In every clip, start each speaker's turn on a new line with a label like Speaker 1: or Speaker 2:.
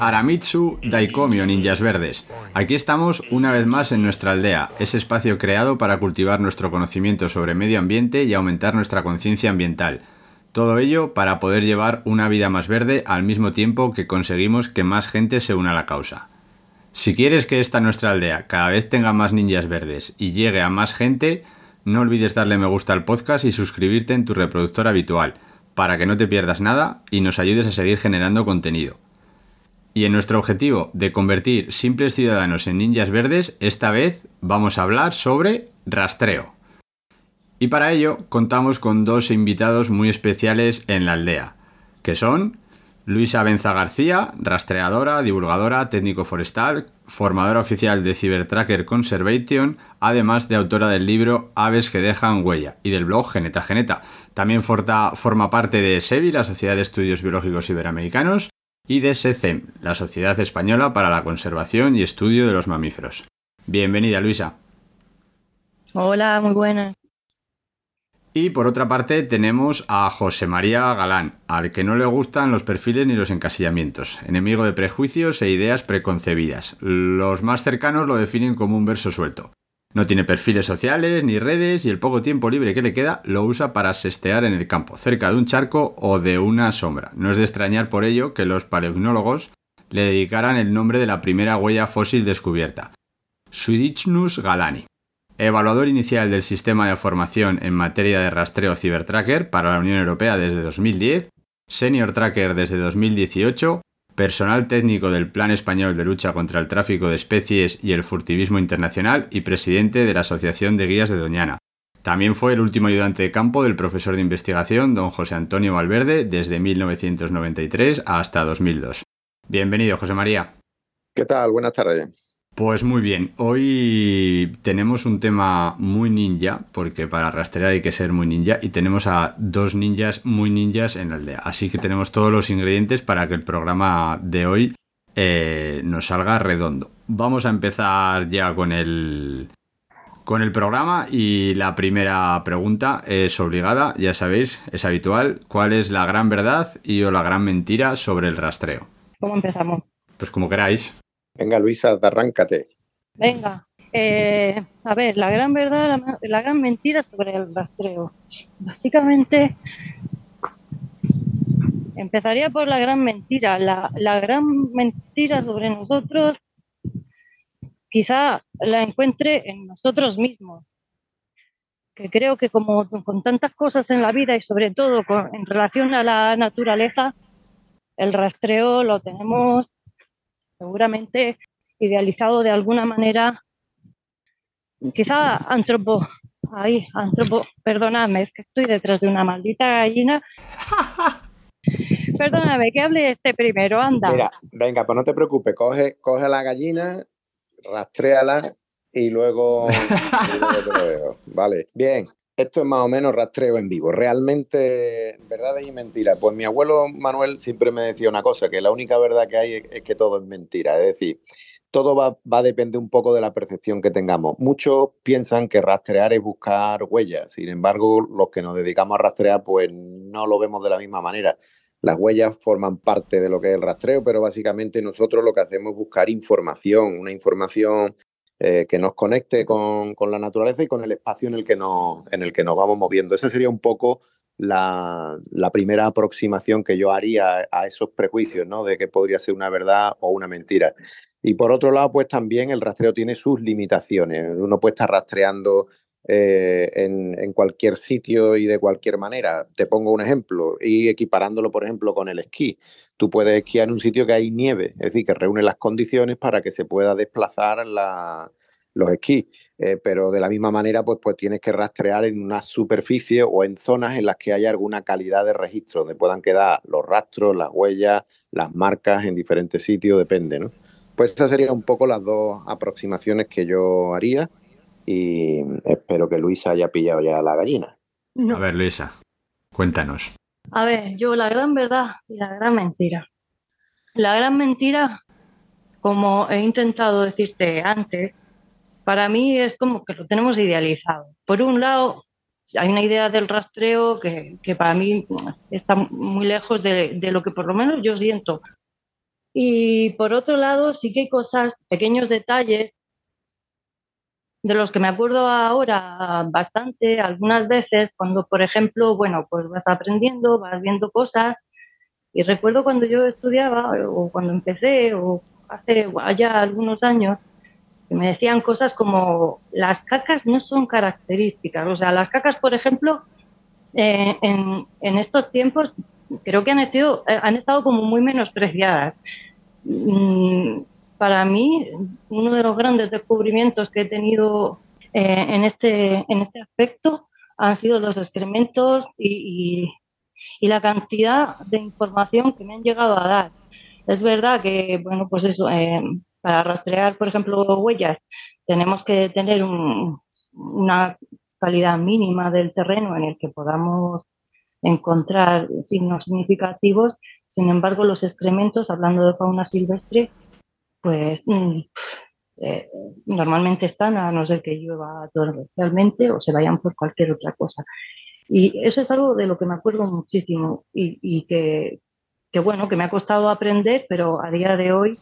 Speaker 1: Aramitsu, Daikomi o Ninjas Verdes. Aquí estamos una vez más en nuestra aldea, ese espacio creado para cultivar nuestro conocimiento sobre medio ambiente y aumentar nuestra conciencia ambiental. Todo ello para poder llevar una vida más verde al mismo tiempo que conseguimos que más gente se una a la causa. Si quieres que esta nuestra aldea cada vez tenga más ninjas verdes y llegue a más gente, no olvides darle me gusta al podcast y suscribirte en tu reproductor habitual, para que no te pierdas nada y nos ayudes a seguir generando contenido. Y en nuestro objetivo de convertir simples ciudadanos en ninjas verdes, esta vez vamos a hablar sobre rastreo. Y para ello contamos con dos invitados muy especiales en la aldea, que son Luisa Benza García, rastreadora, divulgadora, técnico forestal, formadora oficial de Cybertracker Conservation, además de autora del libro Aves que dejan huella y del blog Geneta Geneta. También forma parte de SEBI, la Sociedad de Estudios Biológicos Iberoamericanos, y de SECEM, la Sociedad Española para la Conservación y Estudio de los Mamíferos. Bienvenida, Luisa.
Speaker 2: Hola, muy buenas.
Speaker 1: Y por otra parte tenemos a José María Galán, al que no le gustan los perfiles ni los encasillamientos, enemigo de prejuicios e ideas preconcebidas. Los más cercanos lo definen como un verso suelto. No tiene perfiles sociales ni redes y el poco tiempo libre que le queda lo usa para sestear en el campo, cerca de un charco o de una sombra. No es de extrañar por ello que los paleognólogos le dedicaran el nombre de la primera huella fósil descubierta, Suidichnus galani. Evaluador inicial del sistema de formación en materia de rastreo Cybertracker para la Unión Europea desde 2010, Senior Tracker desde 2018, personal técnico del Plan Español de Lucha contra el Tráfico de Especies y el Furtivismo Internacional y presidente de la Asociación de Guías de Doñana. También fue el último ayudante de campo del profesor de investigación don José Antonio Valverde desde 1993 hasta 2002. Bienvenido, José María.
Speaker 3: ¿Qué tal? Buenas tardes.
Speaker 1: Pues muy bien, hoy tenemos un tema muy ninja, porque para rastrear hay que ser muy ninja, y tenemos a dos ninjas muy ninjas en la aldea. Así que tenemos todos los ingredientes para que el programa de hoy eh, nos salga redondo. Vamos a empezar ya con el, con el programa y la primera pregunta es obligada, ya sabéis, es habitual. ¿Cuál es la gran verdad y o la gran mentira sobre el rastreo?
Speaker 2: ¿Cómo empezamos?
Speaker 1: Pues como queráis.
Speaker 3: Venga, Luisa, arráncate.
Speaker 2: Venga, eh, a ver, la gran verdad, la, gran mentira sobre el rastreo. Básicamente, empezaría por la gran mentira. La, gran mentira sobre nosotros quizá la encuentre en nosotros mismos. Que creo que como con tantas cosas en la vida y sobre todo en relación a la naturaleza, el rastreo lo tenemos seguramente idealizado de alguna manera, quizá antropo, ahí, antropo, perdóname, es que estoy detrás de una maldita gallina. Perdóname, que hable este primero, anda.
Speaker 3: Mira, venga, pues no te preocupes, coge, coge la gallina, rastréala y luego, y luego te lo veo. Vale, bien. Esto es más o menos rastreo en vivo. Realmente, verdades y mentiras. Pues mi abuelo Manuel siempre me decía una cosa, que la única verdad que hay es, que todo es mentira. Es decir, todo va, va a depender un poco de la percepción que tengamos. Muchos piensan que rastrear es buscar huellas. Sin embargo, los que nos dedicamos a rastrear, pues no lo vemos de la misma manera. Las huellas forman parte de lo que es el rastreo, pero básicamente nosotros lo que hacemos es buscar información, una información eh, que nos conecte con, con la naturaleza y con el espacio en el que nos, en el que nos vamos moviendo. Esa sería un poco la, la primera aproximación que yo haría a esos prejuicios, ¿no? De que podría ser una verdad o una mentira. Y por otro lado, pues también el rastreo tiene sus limitaciones. Uno puede estar rastreando eh, en, cualquier sitio y de cualquier manera. Te pongo un ejemplo y equiparándolo, por ejemplo, con el esquí. Tú puedes esquiar en un sitio que hay nieve, es decir, que reúne las condiciones para que se pueda desplazar la, los esquís. Eh, pero de la misma manera, pues, pues tienes que rastrear en una superficie o en zonas en las que haya alguna calidad de registro, donde puedan quedar los rastros, las huellas, las marcas en diferentes sitios, depende, ¿no? Pues esas serían un poco las dos aproximaciones que yo haría y espero que Luisa haya pillado ya la gallina.
Speaker 1: A ver, Luisa, cuéntanos.
Speaker 2: A ver, yo la gran verdad y la gran mentira. La gran mentira, como he intentado decirte antes, para mí es como que lo tenemos idealizado. Por un lado, hay una idea del rastreo que, para mí está muy lejos de, de, lo que por lo menos yo siento. Y por otro lado, sí que hay cosas, pequeños detalles, de los que me acuerdo ahora bastante, algunas veces, cuando, por ejemplo, bueno, pues vas aprendiendo, vas viendo cosas. Y recuerdo cuando yo estudiaba, o cuando empecé, o hace ya algunos años, me decían cosas como las cacas no son características. O sea, las cacas, por ejemplo, eh, en, en, estos tiempos creo que han estado, eh, han estado como muy menospreciadas. Mm, para mí, uno de los grandes descubrimientos que he tenido eh, en, este, en este aspecto han sido los excrementos y, y, la cantidad de información que me han llegado a dar. Es verdad que, bueno, pues eso, para rastrear, por ejemplo, huellas, tenemos que tener una calidad mínima del terreno en el que podamos encontrar signos significativos. Sin embargo, los excrementos, hablando de fauna silvestre, pues mm, eh, normalmente están a no ser que llueva torrencialmente o se vayan por cualquier otra cosa. Y eso es algo de lo que me acuerdo muchísimo y, que, bueno, que me ha costado aprender, pero a día de hoy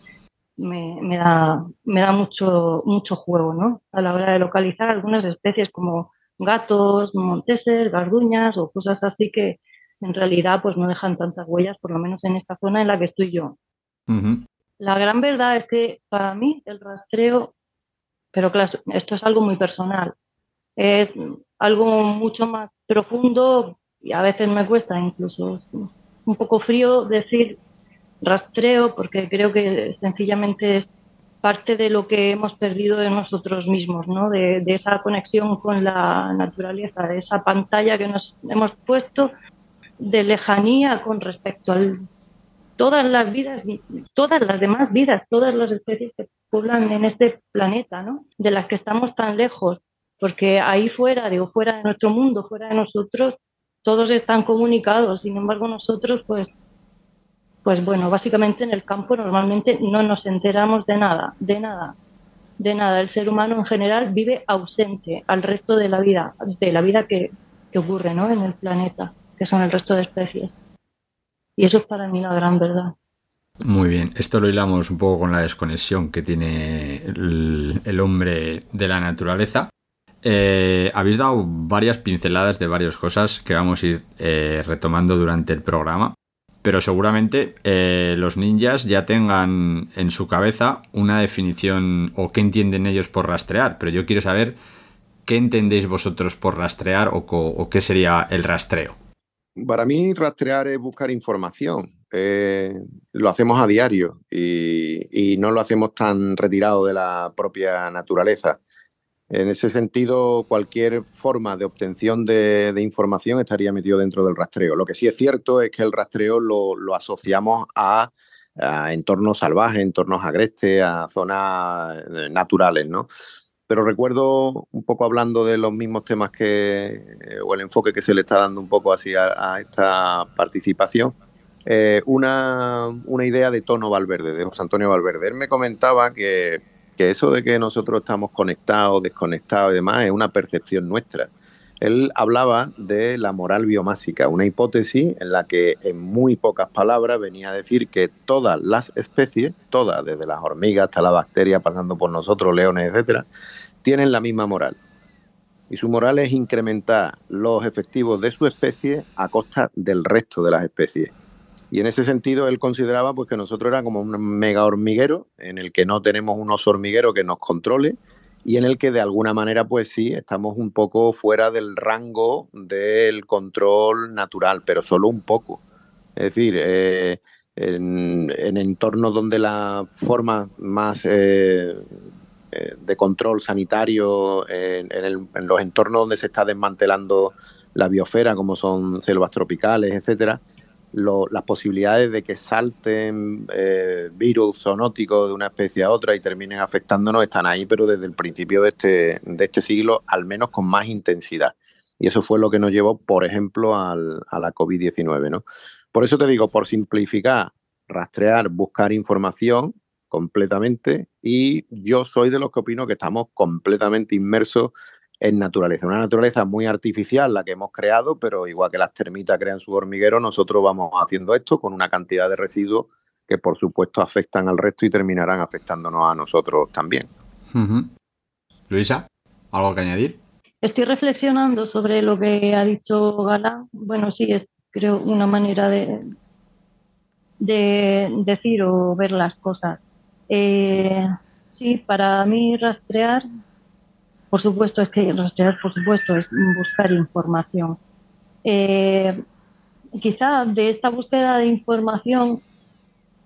Speaker 2: me, da, me da mucho, mucho juego ¿no? a la hora de localizar algunas especies como gatos, monteses, garduñas o cosas así que en realidad pues no dejan tantas huellas, por lo menos en esta zona en la que estoy yo. La gran verdad es que para mí el rastreo, pero claro, esto es algo muy personal, es algo mucho más profundo y a veces me cuesta incluso un poco frío decir rastreo porque creo que sencillamente es parte de lo que hemos perdido de nosotros mismos, ¿no? de, esa conexión con la naturaleza, de esa pantalla que nos hemos puesto de lejanía con respecto a todas las vidas, todas las demás vidas, todas las especies que poblan en este planeta, ¿no? de las que estamos tan lejos, porque ahí fuera, digo, fuera de nuestro mundo, fuera de nosotros, todos están comunicados, sin embargo nosotros pues pues bueno, básicamente en el campo normalmente no nos enteramos de nada, de nada, de nada. El ser humano en general vive ausente al resto de la vida, de la vida que, ocurre ¿no? en el planeta, que son el resto de especies. Y eso es para mí la gran verdad.
Speaker 1: Muy bien, esto lo hilamos un poco con la desconexión que tiene el, hombre de la naturaleza. Eh, habéis dado varias pinceladas de varias cosas que vamos a ir eh, retomando durante el programa pero seguramente eh, los ninjas ya tengan en su cabeza una definición o qué entienden ellos por rastrear, pero yo quiero saber qué entendéis vosotros por rastrear o, qué sería el rastreo.
Speaker 3: Para mí rastrear es buscar información. Eh, lo hacemos a diario y, no lo hacemos tan retirado de la propia naturaleza. En ese sentido, cualquier forma de obtención de, información estaría metido dentro del rastreo. Lo que sí es cierto es que el rastreo lo, asociamos a, entornos salvajes, entornos agrestes, a zonas eh, naturales, ¿no? Pero recuerdo un poco hablando de los mismos temas que, o el enfoque que se le está dando un poco así a, esta participación, eh, una, una idea de Tono Valverde, de José Antonio Valverde. Él me comentaba que que eso de que nosotros estamos conectados, desconectados y demás es una percepción nuestra. Él hablaba de la moral biomásica, una hipótesis en la que en muy pocas palabras venía a decir que todas las especies, todas, desde las hormigas hasta la bacteria, pasando por nosotros, leones, etcétera, tienen la misma moral. Y su moral es incrementar los efectivos de su especie a costa del resto de las especies. Y en ese sentido él consideraba pues, que nosotros era como un mega hormiguero en el que no tenemos un oso hormiguero que nos controle y en el que de alguna manera pues sí estamos un poco fuera del rango del control natural, pero solo un poco. Es decir, eh, en, entornos donde la forma más eh, de control sanitario en, en, los entornos donde se está desmantelando la biosfera, como son selvas tropicales, etcétera, las posibilidades de que salten eh, virus zoonóticos de una especie a otra y terminen afectándonos están ahí, pero desde el principio de este, de este siglo, al menos con más intensidad. Y eso fue lo que nos llevó, por ejemplo, al, a la COVID-19. ¿no? Por eso te digo, por simplificar, rastrear, buscar información completamente. Y yo soy de los que opino que estamos completamente inmersos en naturaleza. Una naturaleza muy artificial la que hemos creado, pero igual que las termitas crean su hormiguero, nosotros vamos haciendo esto con una cantidad de residuos que por supuesto afectan al resto y terminarán afectándonos a nosotros también.
Speaker 1: Luisa, ¿algo que añadir?
Speaker 2: Estoy reflexionando sobre lo que ha dicho Galán. Bueno, sí, es creo una manera de, de decir o ver las cosas. Eh, sí, para mí rastrear por supuesto, es que rastrear, por supuesto, es buscar información. Eh, quizá de esta búsqueda de información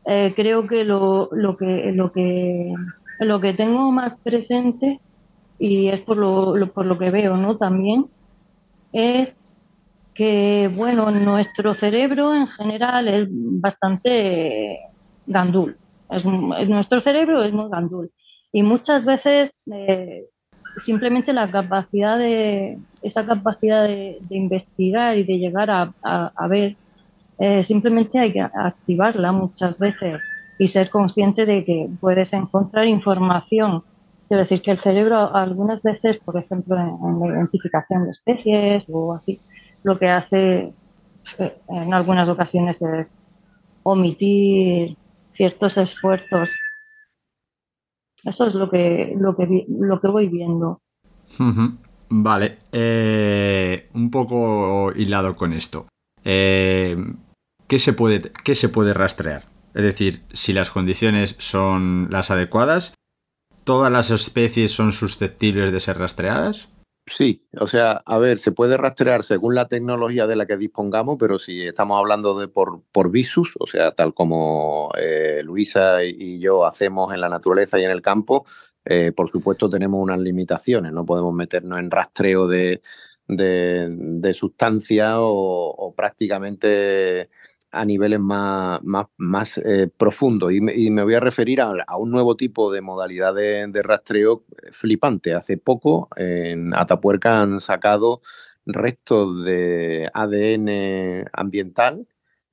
Speaker 2: eh, creo que lo, que lo que lo que tengo más presente y es por lo, por lo que veo no también es que bueno nuestro cerebro en general es bastante gandul es, nuestro cerebro es muy gandul y muchas veces eh, simplemente la capacidad de, esa capacidad de, investigar y de llegar a, ver, eh, simplemente hay que activarla muchas veces y ser consciente de que puedes encontrar información. Quiero decir que el cerebro algunas veces, por ejemplo, en, la identificación de especies o así, lo que hace eh, en algunas ocasiones es omitir ciertos esfuerzos eso es lo que, lo que, lo que voy viendo.
Speaker 1: Vale, eh, un poco hilado con esto. Eh, ¿qué, se puede, ¿Qué se puede rastrear? Es decir, si las condiciones son las adecuadas, ¿todas las especies son susceptibles de ser rastreadas?
Speaker 3: Sí, o sea, a ver, se puede rastrear según la tecnología de la que dispongamos, pero si estamos hablando de por, por visus, o sea, tal como eh, Luisa y yo hacemos en la naturaleza y en el campo, eh, por supuesto tenemos unas limitaciones, no podemos meternos en rastreo de, de, sustancias o, prácticamente a niveles más, más, más eh, profundos. Y me, voy a referir a, un nuevo tipo de modalidad de, rastreo flipante. Hace poco en Atapuerca han sacado restos de ADN ambiental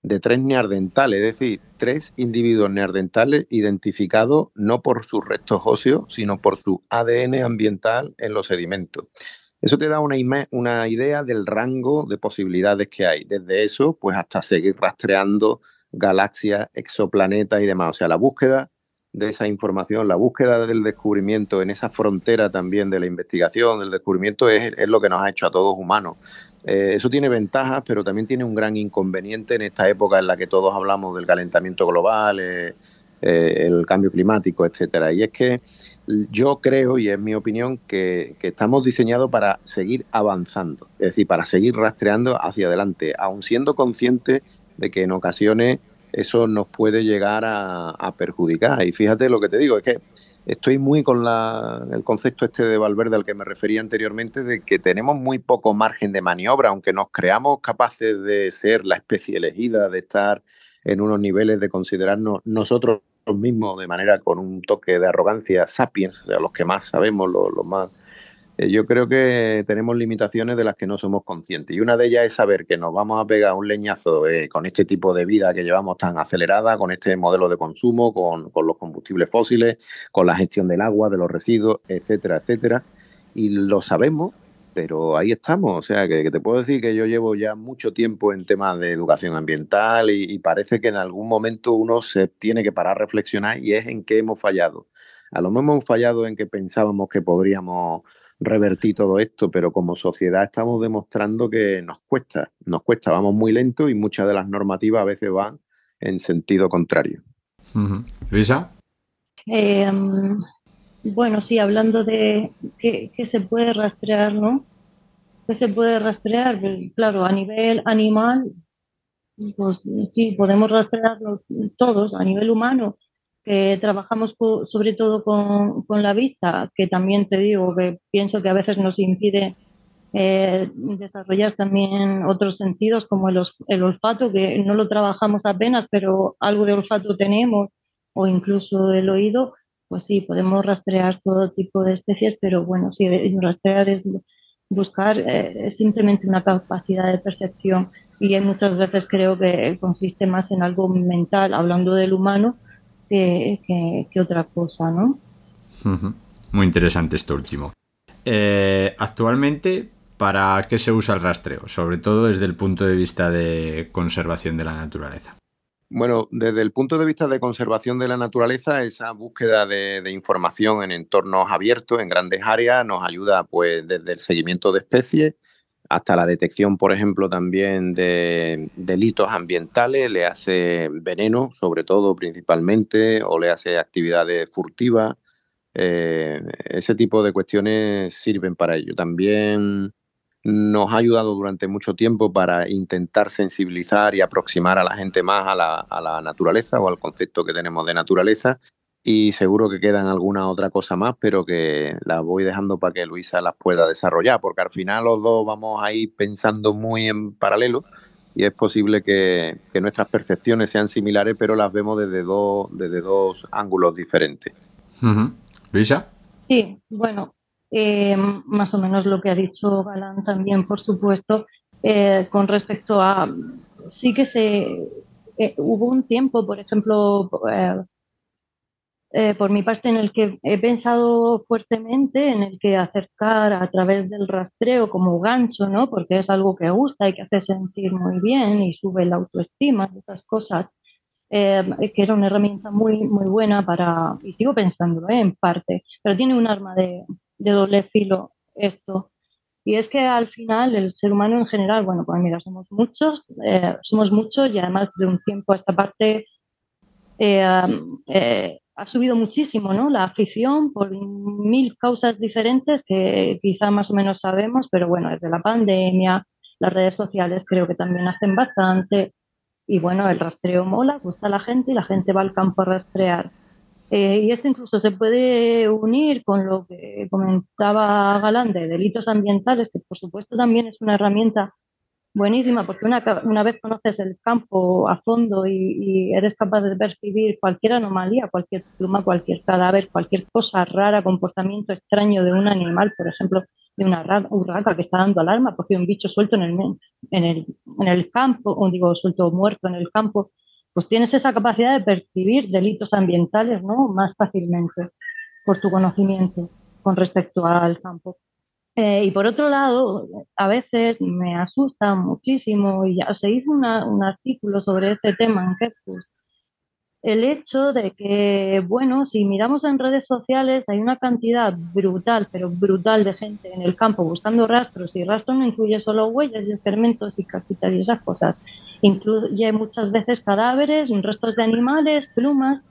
Speaker 3: de tres neardentales, es decir, tres individuos neardentales identificados no por sus restos óseos, sino por su ADN ambiental en los sedimentos. Eso te da una, una idea del rango de posibilidades que hay, desde eso pues hasta seguir rastreando galaxias, exoplanetas y demás. O sea, la búsqueda de esa información, la búsqueda del descubrimiento en esa frontera también de la investigación, del descubrimiento, es, lo que nos ha hecho a todos humanos. Eh, eso tiene ventajas, pero también tiene un gran inconveniente en esta época en la que todos hablamos del calentamiento global, eh, eh, el cambio climático, etcétera. Y es que yo creo, y es mi opinión, que, estamos diseñados para seguir avanzando, es decir, para seguir rastreando hacia adelante, aun siendo conscientes de que en ocasiones eso nos puede llegar a, perjudicar. Y fíjate lo que te digo, es que estoy muy con el concepto este de Valverde al que me refería anteriormente, de que tenemos muy poco margen de maniobra, aunque nos creamos capaces de ser la especie elegida, de estar en unos niveles de considerarnos nosotros mismos de manera con un toque de arrogancia sapiens, o sea, los que más sabemos, los, más... Eh, yo creo que tenemos limitaciones de las que no somos conscientes y una de ellas es saber que nos vamos a pegar un leñazo eh, con este tipo de vida que llevamos tan acelerada, con este modelo de consumo, con, con los combustibles fósiles, con la gestión del agua, de los residuos, etcétera, etcétera. Y lo sabemos, pero ahí estamos. O sea, que, te puedo decir que yo llevo ya mucho tiempo en temas de educación ambiental y, parece que en algún momento uno se tiene que parar a reflexionar y es en qué hemos fallado. A lo mejor hemos fallado en que pensábamos que podríamos revertir todo esto, pero como sociedad estamos demostrando que nos cuesta, nos cuesta, vamos muy lento y muchas de las normativas a veces van en sentido contrario.
Speaker 1: Luisa.
Speaker 2: Em, bueno, sí, hablando de qué, se puede rastrear, ¿no? ¿Qué se puede rastrear? Pues, claro, a nivel animal, pues sí, podemos rastrearlo todos. A nivel humano, que trabajamos sobre todo con, la vista, que también te digo que pienso que a veces nos impide eh, desarrollar también otros sentidos como el, el, olfato, que no lo trabajamos apenas, pero algo de olfato tenemos, o incluso el oído, pues sí, podemos rastrear todo tipo de especies, pero bueno, sí, rastrear es buscar eh, simplemente una capacidad de percepción y muchas veces creo que consiste más en algo mental, hablando del humano, que, otra cosa, ¿no?
Speaker 1: Muy interesante esto último. Eh, actualmente, ¿para qué se usa el rastreo? Sobre todo desde el punto de vista de conservación de la naturaleza.
Speaker 3: Bueno, desde el punto de vista de conservación de la naturaleza, esa búsqueda de, información en entornos abiertos, en grandes áreas, nos ayuda pues desde el seguimiento de especies hasta la detección, por ejemplo, también de delitos ambientales, le hace veneno, sobre todo principalmente, o le hace actividades furtivas. Eh, ese tipo de cuestiones sirven para ello. También nos ha ayudado durante mucho tiempo para intentar sensibilizar y aproximar a la gente más a la, a la naturaleza o al concepto que tenemos de naturaleza y seguro que quedan alguna otra cosa más, pero que las voy dejando para que Luisa las pueda desarrollar, porque al final los dos vamos a ir pensando muy en paralelo y es posible que, nuestras percepciones sean similares, pero las vemos desde dos, desde dos ángulos diferentes.
Speaker 1: Luisa.
Speaker 2: Sí, bueno, eh, más o menos lo que ha dicho Galán también, por supuesto, eh, con respecto a, sí que se, eh, hubo un tiempo, por ejemplo, por mi parte, en el que he pensado fuertemente en el que acercar a través del rastreo como gancho, ¿no? Porque es algo que gusta y que hace sentir muy bien y sube la autoestima, esas cosas, eh, que era una herramienta muy, muy buena para, y sigo pensándolo ¿eh? en parte, pero tiene un arma de, de doble filo esto. Y es que al final el ser humano en general, bueno, pues mira, somos muchos, somos muchos y además de un tiempo a esta parte ha subido muchísimo, ¿no? La afición por mil causas diferentes que quizá más o menos sabemos, pero bueno, desde la pandemia, las redes sociales creo que también hacen bastante. Y bueno, el rastreo mola, gusta a la gente y la gente va al campo a rastrear. Eh, y esto incluso se puede unir con lo que comentaba Galán de delitos ambientales, que por supuesto también es una herramienta buenísima, porque una, una vez conoces el campo a fondo y, eres capaz de percibir cualquier anomalía, cualquier pluma, cualquier cadáver, cualquier cosa rara, comportamiento extraño de un animal, por ejemplo, de una urraca que está dando alarma porque un bicho suelto en el, en el, en el campo, o digo, suelto muerto en el campo, pues tienes esa capacidad de percibir delitos ambientales ¿no? más fácilmente por tu conocimiento con respecto al campo. Eh, y por otro lado, a veces me asusta muchísimo, y ya se hizo un artículo sobre este tema en Kepus, el hecho de que, bueno, si miramos en redes sociales hay una cantidad brutal, pero brutal de gente en el campo buscando rastros, y rastros no incluye solo huellas y excrementos y caquitas y esas cosas, incluye muchas veces cadáveres, restos de animales, plumas,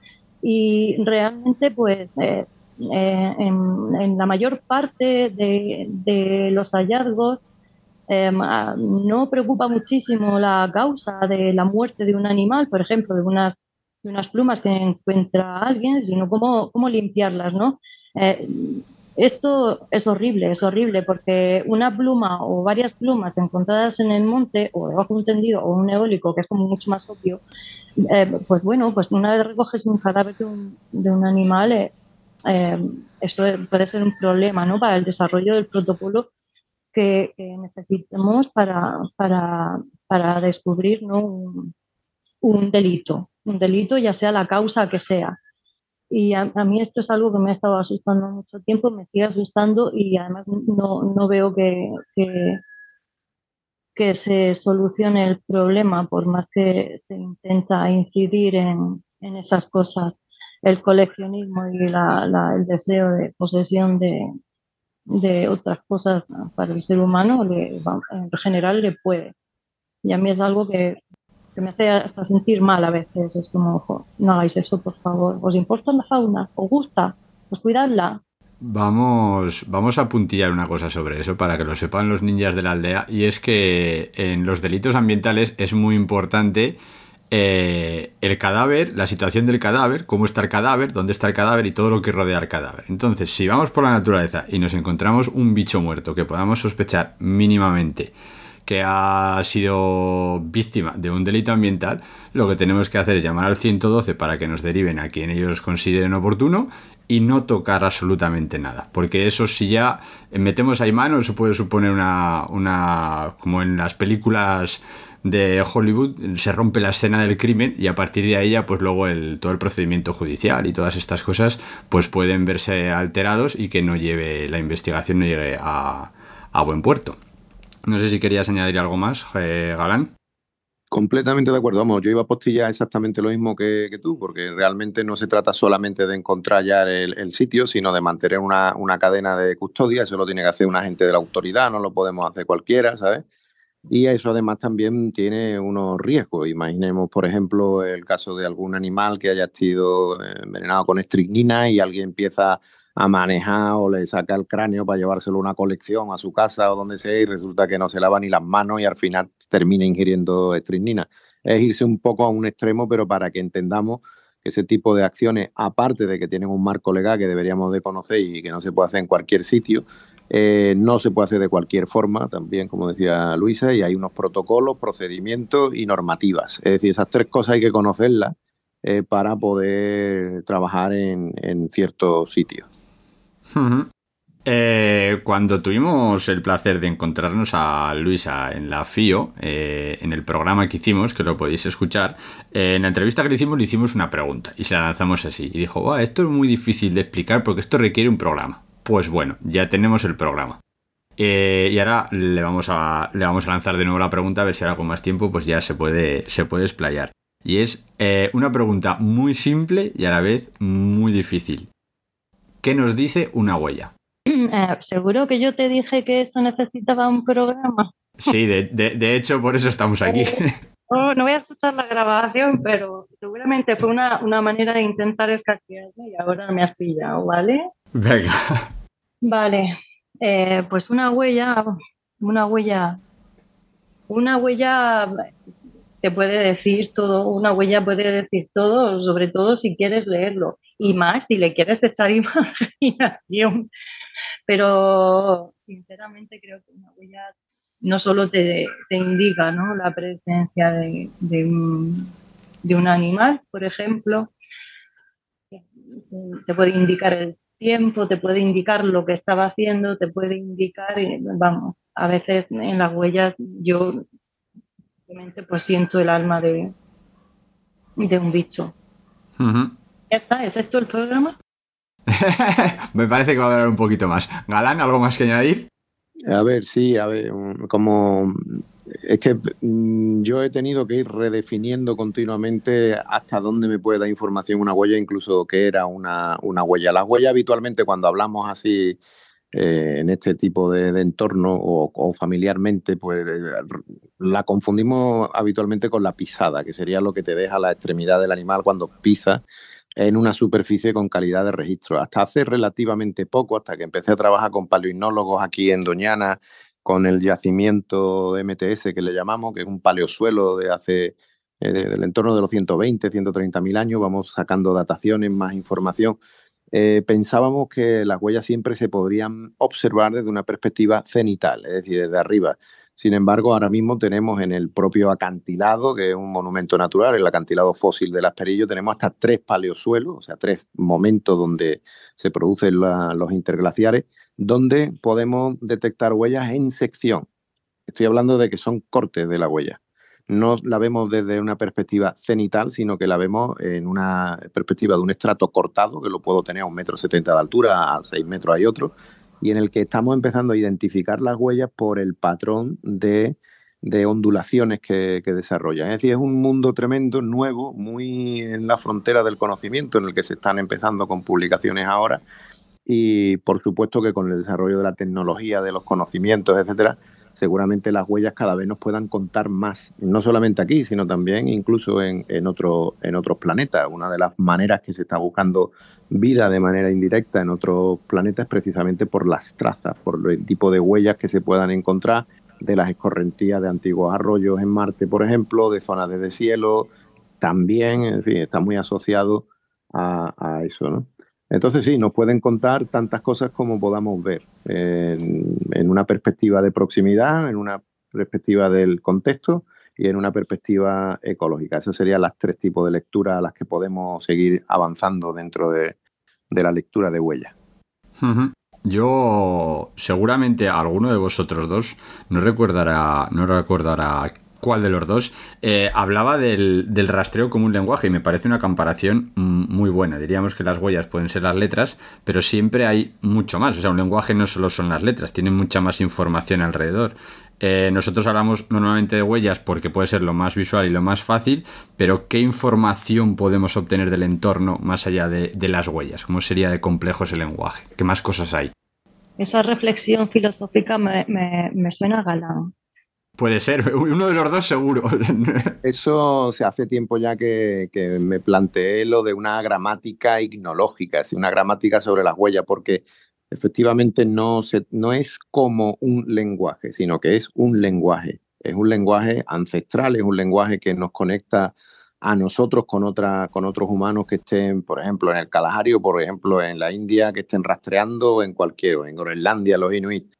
Speaker 2: y realmente pues eh, eh, en, la mayor parte de, los hallazgos em, no preocupa muchísimo la causa de la muerte de un animal, por ejemplo, de unas, de unas plumas que encuentra alguien, sino cómo, cómo limpiarlas, ¿no? Eh, esto es horrible, es horrible porque una pluma o varias plumas encontradas en el monte o debajo de un tendido o un eólico, que es como mucho más obvio, eh, pues bueno, pues una vez recoges un cadáver de un, de un animal, eh, eso puede ser un problema ¿no? para el desarrollo del protocolo que, necesitemos para, para, para descubrir ¿no? un, delito, un delito ya sea la causa que sea. Y a, mí esto es algo que me ha estado asustando mucho tiempo, me sigue asustando y además no, no veo que, que, que, se solucione el problema por más que se intenta incidir en, en esas cosas el coleccionismo y el deseo de posesión de, otras cosas para el ser humano, en general le puede. Y a mí es algo que, me hace hasta sentir mal a veces. Es como, no hagáis eso, por favor. ¿Os importa la fauna? ¿Os gusta? ¿Os cuidadla?
Speaker 1: Vamos, vamos a puntillar una cosa sobre eso para que lo sepan los ninjas de la aldea y es que en los delitos ambientales es muy importante eh, el cadáver, la situación del cadáver, cómo está el cadáver, dónde está el cadáver y todo lo que rodea al cadáver. Entonces, si vamos por la naturaleza y nos encontramos un bicho muerto que podamos sospechar mínimamente que ha sido víctima de un delito ambiental, lo que tenemos que hacer es llamar al 112 para que nos deriven a quien ellos consideren oportuno y no tocar absolutamente nada. Porque eso si ya metemos ahí mano, eso puede suponer una, una como en las películas de Hollywood, se rompe la escena del crimen y a partir de ahí ya pues luego el, todo el procedimiento judicial y todas estas cosas pues pueden verse alterados y que no lleve la investigación no llegue a, a buen puerto. No sé si querías añadir algo más, eh, Galán.
Speaker 3: Completamente de acuerdo. Vamos, yo iba a postillar exactamente lo mismo que, tú, porque realmente no se trata solamente de encontrar ya el, sitio, sino de mantener una, una, cadena de custodia. Eso lo tiene que hacer un agente de la autoridad, no lo podemos hacer cualquiera, ¿sabes? Y eso además también tiene unos riesgos. Imaginemos, por ejemplo, el caso de algún animal que haya sido eh, envenenado con estricnina y alguien empieza a manejar o le saca el cráneo para llevárselo a una colección a su casa o donde sea y resulta que no se lava ni las manos y al final termina ingiriendo estrinina. Es irse un poco a un extremo, pero para que entendamos que ese tipo de acciones, aparte de que tienen un marco legal que deberíamos de conocer y que no se puede hacer en cualquier sitio, eh, no se puede hacer de cualquier forma, también como decía Luisa, y hay unos protocolos, procedimientos y normativas. Es decir, esas tres cosas hay que conocerlas eh, para poder trabajar en, en ciertos sitios.
Speaker 1: Eh, cuando tuvimos el placer de encontrarnos a Luisa en la FIO, eh, en el programa que hicimos, que lo podéis escuchar, eh, en la entrevista que le hicimos le hicimos una pregunta y se la lanzamos así. Y dijo, esto es muy difícil de explicar porque esto requiere un programa. Pues bueno, ya tenemos el programa. y ahora le vamos, a, lanzar de nuevo la pregunta, a ver si ahora con más tiempo pues ya se puede, se puede explayar. Y es una pregunta muy simple y a la vez muy difícil. ¿Qué nos dice una huella?
Speaker 2: Eh, seguro que yo te dije que eso necesitaba un programa.
Speaker 1: Sí, de, hecho por eso estamos aquí.
Speaker 2: Oh, no voy a escuchar la grabación, pero seguramente fue una, manera de intentar escaquearme y ahora me has pillado, ¿vale?
Speaker 1: Venga.
Speaker 2: Vale, eh, pues una huella, una huella, una huella te puede decir todo, una huella puede decir todo, sobre todo si quieres leerlo y más si le quieres echar imaginación. Pero sinceramente creo que una huella no solo te, indica ¿no? la presencia de, un, de, un, animal, por ejemplo, te puede indicar el tiempo, te puede indicar lo que estaba haciendo, te puede indicar, eh, vamos, a veces en las huellas yo simplemente pues siento el alma de, de un bicho. Ya está, ¿es esto el programa?
Speaker 1: Me parece que va a durar un poquito más. Galán, ¿algo más que añadir?
Speaker 3: A ver, sí, a ver, como es que mm, yo he tenido que ir redefiniendo continuamente hasta dónde me puede dar información una huella, incluso qué era una, una huella. Las huellas habitualmente cuando hablamos así eh, en este tipo de, entorno o, familiarmente, pues eh, la confundimos habitualmente con la pisada, que sería lo que te deja la extremidad del animal cuando pisa en una superficie con calidad de registro. Hasta hace relativamente poco, hasta que empecé a trabajar con paleoinólogos aquí en Doñana, con el yacimiento MTS que le llamamos, que es un paleosuelo de hace eh, del entorno de los 120, 130 mil años, vamos sacando dataciones, más información. Eh, pensábamos que las huellas siempre se podrían observar desde una perspectiva cenital, es decir, desde arriba. Sin embargo, ahora mismo tenemos en el propio acantilado, que es un monumento natural, el acantilado fósil del Asperillo, tenemos hasta tres paleosuelos, o sea, tres momentos donde se producen los interglaciares, donde podemos detectar huellas en sección. Estoy hablando de que son cortes de la huella. No la vemos desde una perspectiva cenital, sino que la vemos en una perspectiva de un estrato cortado, que lo puedo tener a un metro setenta de altura, a seis metros hay otro, y en el que estamos empezando a identificar las huellas por el patrón de, ondulaciones que, desarrollan. Es decir, es un mundo tremendo, nuevo, muy en la frontera del conocimiento, en el que se están empezando con publicaciones ahora. Y por supuesto que con el desarrollo de la tecnología, de los conocimientos, etcétera, seguramente las huellas cada vez nos puedan contar más, no solamente aquí, sino también incluso en, en, otro, en otros planetas. Una de las maneras que se está buscando vida de manera indirecta en otros planetas precisamente por las trazas, por el tipo de huellas que se puedan encontrar de las escorrentías de antiguos arroyos en Marte, por ejemplo, de zonas de deshielo, también, en fin, está muy asociado a, a eso, ¿no? Entonces sí, nos pueden contar tantas cosas como podamos ver en, una perspectiva de proximidad, en una perspectiva del contexto y en una perspectiva ecológica. Esos serían los tres tipos de lectura a las que podemos seguir avanzando dentro de, la lectura de huellas.
Speaker 1: -huh. Yo seguramente alguno de vosotros dos no recordará, no recordará cuál de los dos, eh, hablaba del, del, rastreo como un lenguaje y me parece una comparación muy buena. Diríamos que las huellas pueden ser las letras, pero siempre hay mucho más. O sea, un lenguaje no solo son las letras, tiene mucha más información alrededor. Eh, nosotros hablamos normalmente de huellas porque puede ser lo más visual y lo más fácil, pero ¿qué información podemos obtener del entorno más allá de, de las huellas? ¿Cómo sería de complejo ese lenguaje? ¿Qué más cosas hay?
Speaker 2: Esa reflexión filosófica me, me, me suena galán.
Speaker 1: Puede ser, uno de los dos seguro.
Speaker 3: Eso se hace tiempo ya que, me planteé lo de una gramática ignológica, es una gramática sobre las huellas, porque efectivamente no, es como un lenguaje, sino que es un lenguaje. Es un lenguaje ancestral, es un lenguaje que nos conecta a nosotros con, otros humanos que estén, por ejemplo, en el Kalahari por ejemplo, en la India, que estén rastreando en cualquier, en Groenlandia, los Inuit.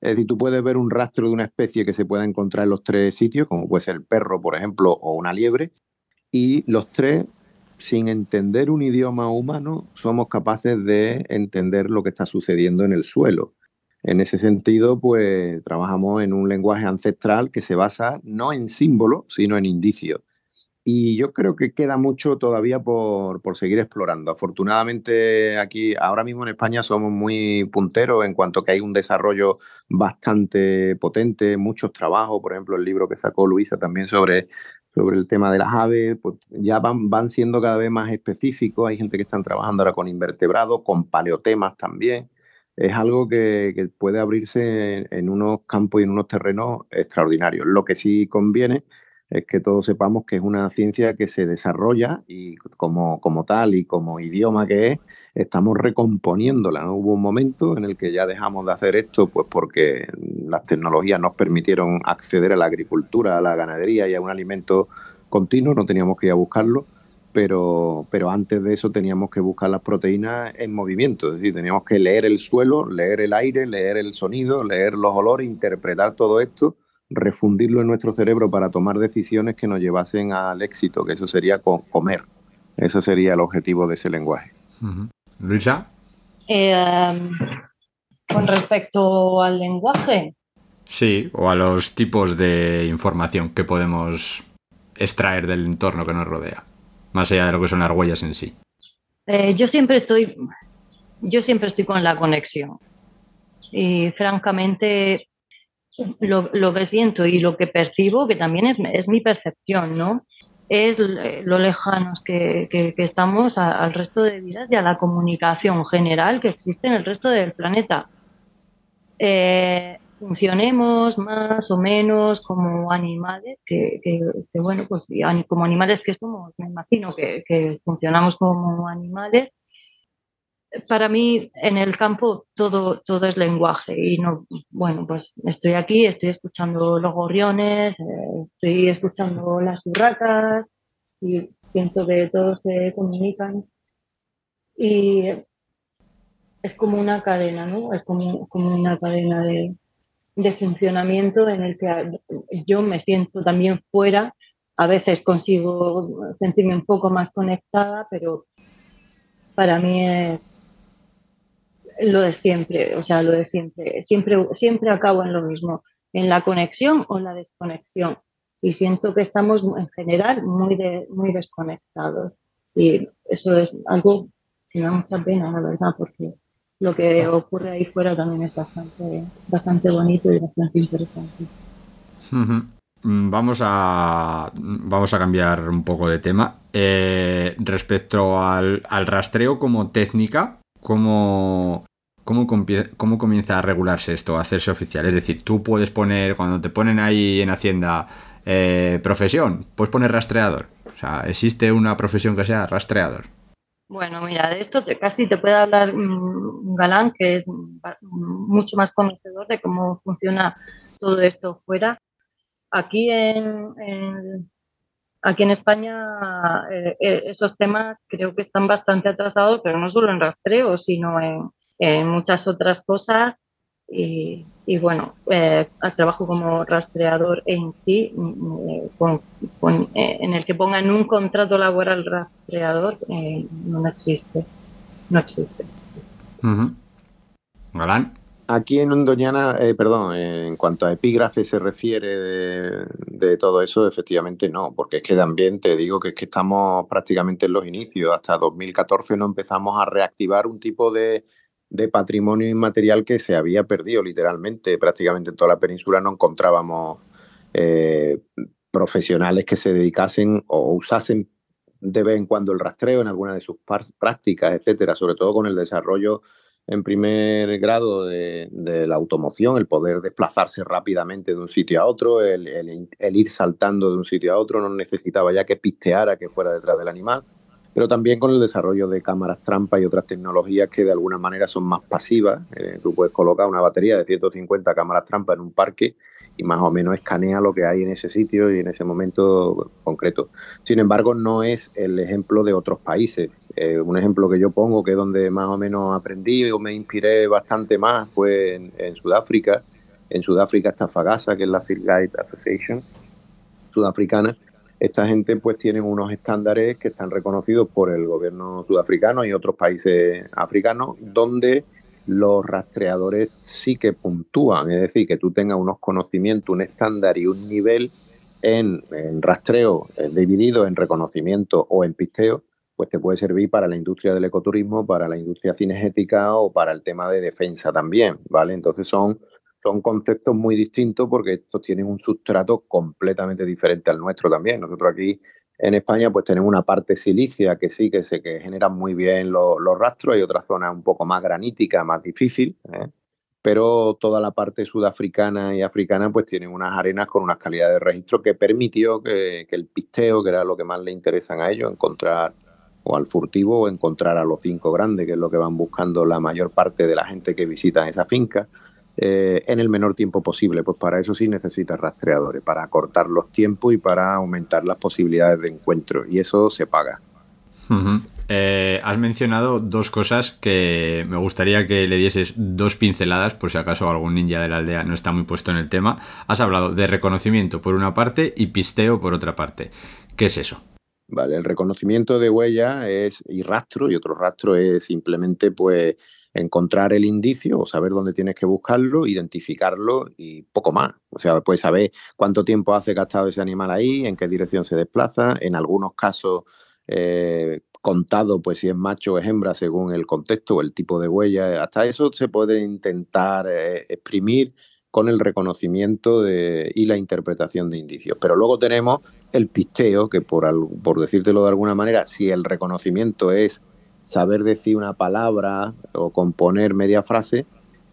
Speaker 3: Es decir, tú puedes ver un rastro de una especie que se pueda encontrar en los tres sitios, como puede ser el perro, por ejemplo, o una liebre, y los tres, sin entender un idioma humano, somos capaces de entender lo que está sucediendo en el suelo. En ese sentido, pues trabajamos en un lenguaje ancestral que se basa no en símbolos, sino en indicios. Y yo creo que queda mucho todavía por, por, seguir explorando. Afortunadamente aquí, ahora mismo en España somos muy punteros en cuanto que hay un desarrollo bastante potente, muchos trabajos, por ejemplo el libro que sacó Luisa también sobre, sobre el tema de las aves, pues ya van, van siendo cada vez más específicos. Hay gente que están trabajando ahora con invertebrados, con paleotemas también. Es algo que, que puede abrirse en, en unos campos y en unos terrenos extraordinarios. Lo que sí conviene es que todos sepamos que es una ciencia que se desarrolla y como, como tal y como idioma que es, estamos recomponiéndola. ¿no? Hubo un momento en el que ya dejamos de hacer esto pues porque las tecnologías nos permitieron acceder a la agricultura, a la ganadería y a un alimento continuo, no teníamos que ir a buscarlo, pero, pero antes de eso teníamos que buscar las proteínas en movimiento, es decir, teníamos que leer el suelo, leer el aire, leer el sonido, leer los olores, interpretar todo esto refundirlo en nuestro cerebro para tomar decisiones que nos llevasen al éxito, que eso sería comer. Ese sería el objetivo de ese lenguaje.
Speaker 1: Uh -huh. Luisa.
Speaker 2: Eh, um, con respecto al lenguaje.
Speaker 1: Sí, o a los tipos de información que podemos extraer del entorno que nos rodea, más allá de lo que son las huellas en sí.
Speaker 2: Eh, yo siempre estoy, yo siempre estoy con la conexión y francamente lo, lo, que siento y lo que percibo, que también es, es mi percepción, ¿no? Es lo lejanos que, que, que estamos al resto de vidas y a la comunicación general que existe en el resto del planeta. Eh, funcionemos más o menos como animales, que, que, que, bueno, pues como animales que somos, me imagino que, que funcionamos como animales, para mí en el campo todo, todo es lenguaje y no, bueno, pues estoy aquí, estoy escuchando los gorriones, eh, estoy escuchando las urracas y pienso que todos se comunican y es como una cadena, ¿no? Es como, como una cadena de, de funcionamiento en el que yo me siento también fuera, a veces consigo sentirme un poco más conectada, pero para mí es lo de siempre, o sea, lo de siempre. Siempre, siempre acabo en lo mismo, en la conexión o la desconexión. Y siento que estamos en general muy, de, muy desconectados. Y eso es algo que me da mucha pena, la verdad, porque lo que ocurre ahí fuera también es bastante, bastante bonito y bastante interesante.
Speaker 1: Vamos a, vamos a cambiar un poco de tema. Eh, respecto al, al, rastreo como técnica, ¿cómo, cómo, ¿cómo comienza a regularse esto, a hacerse oficial? Es decir, tú puedes poner, cuando te ponen ahí en Hacienda eh, profesión, puedes poner rastreador. O sea, ¿existe una profesión que sea rastreador?
Speaker 2: Bueno, mira, de esto casi te puede hablar un galán que es mucho más conocedor de cómo funciona todo esto fuera. Aquí en aquí en España eh, eh, esos temas creo que están bastante atrasados, pero no solo en rastreo, sino en, muchas otras cosas. Y, bueno, eh, trabajo como rastreador en sí, mm, en el que pongan un contrato laboral rastreador, no existe. No existe.
Speaker 1: Galán.
Speaker 3: Aquí en Doñana, eh, perdón, en cuanto a epígrafe se refiere de, todo eso, efectivamente no, porque es que también te digo que es que estamos prácticamente en los inicios. Hasta 2014 no empezamos a reactivar un tipo de, patrimonio inmaterial que se había perdido literalmente. Prácticamente en toda la península no encontrábamos eh, profesionales que se dedicasen o usasen de vez en cuando el rastreo en alguna de sus prácticas, etcétera, sobre todo con el desarrollo en primer grado de, la automoción, el poder desplazarse rápidamente de un sitio a otro, el, ir saltando de un sitio a otro, no necesitaba ya que pisteara que fuera detrás del animal, pero también con el desarrollo de cámaras trampa y otras tecnologías que de alguna manera son más pasivas. Eh, tú puedes colocar una batería de 150 cámaras trampa en un parque y más o menos escanea lo que hay en ese sitio y en ese momento concreto. Sin embargo, no es el ejemplo de otros países. Eh, un ejemplo que yo pongo, que es donde más o menos aprendí o me inspiré bastante más, fue en, Sudáfrica. En Sudáfrica está Fagasa, que es la Field Guide Association sudafricana. Esta gente pues tienen unos estándares que están reconocidos por el gobierno sudafricano y otros países africanos, donde los rastreadores sí que puntúan, es decir, que tú tengas unos conocimientos, un estándar y un nivel en, rastreo dividido en reconocimiento o en pisteo, pues te puede servir para la industria del ecoturismo, para la industria cinegética o para el tema de defensa también, ¿vale? Entonces son, son conceptos muy distintos porque estos tienen un sustrato completamente diferente al nuestro también. Nosotros aquí en España pues tenemos una parte silicia que sí que se que generan muy bien los, rastros, hay otras zonas un poco más granítica, más difícil, ¿eh? pero toda la parte sudafricana y africana pues tienen unas arenas con unas calidades de registro que permitió que, el pisteo, que era lo que más le interesan a ellos, encontrar o al furtivo o encontrar a los cinco grandes, que es lo que van buscando la mayor parte de la gente que visita esa finca eh, en el menor tiempo posible. Pues para eso sí necesitas rastreadores, para acortar los tiempos y para aumentar las posibilidades de encuentro. Y eso se paga.
Speaker 1: Eh, has mencionado dos cosas que me gustaría que le dieses dos pinceladas, por si acaso algún ninja de la aldea no está muy puesto en el tema. Has hablado de reconocimiento por una parte y pisteo por otra parte. ¿Qué es eso?
Speaker 3: Vale, el reconocimiento de huella es y rastro, y otro rastro es simplemente pues encontrar el indicio o saber dónde tienes que buscarlo, identificarlo y poco más. O sea, puedes saber cuánto tiempo hace estado ese animal ahí, en qué dirección se desplaza, en algunos casos eh, contado, pues si es macho o es hembra según el contexto o el tipo de huella. Hasta eso se puede intentar eh, exprimir con el reconocimiento de, y la interpretación de indicios. Pero luego tenemos el pisteo, que por, por decírtelo de alguna manera, si el reconocimiento es saber decir una palabra o componer media frase,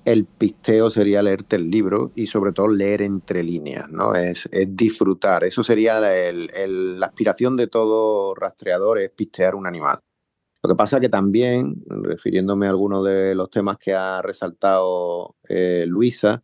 Speaker 3: el pisteo sería leerte el libro y sobre todo leer entre líneas, ¿no? Es, disfrutar. Eso sería la aspiración de todo rastreador, es pistear un animal. Lo que pasa que también, refiriéndome a algunos de los temas que ha resaltado eh, Luisa,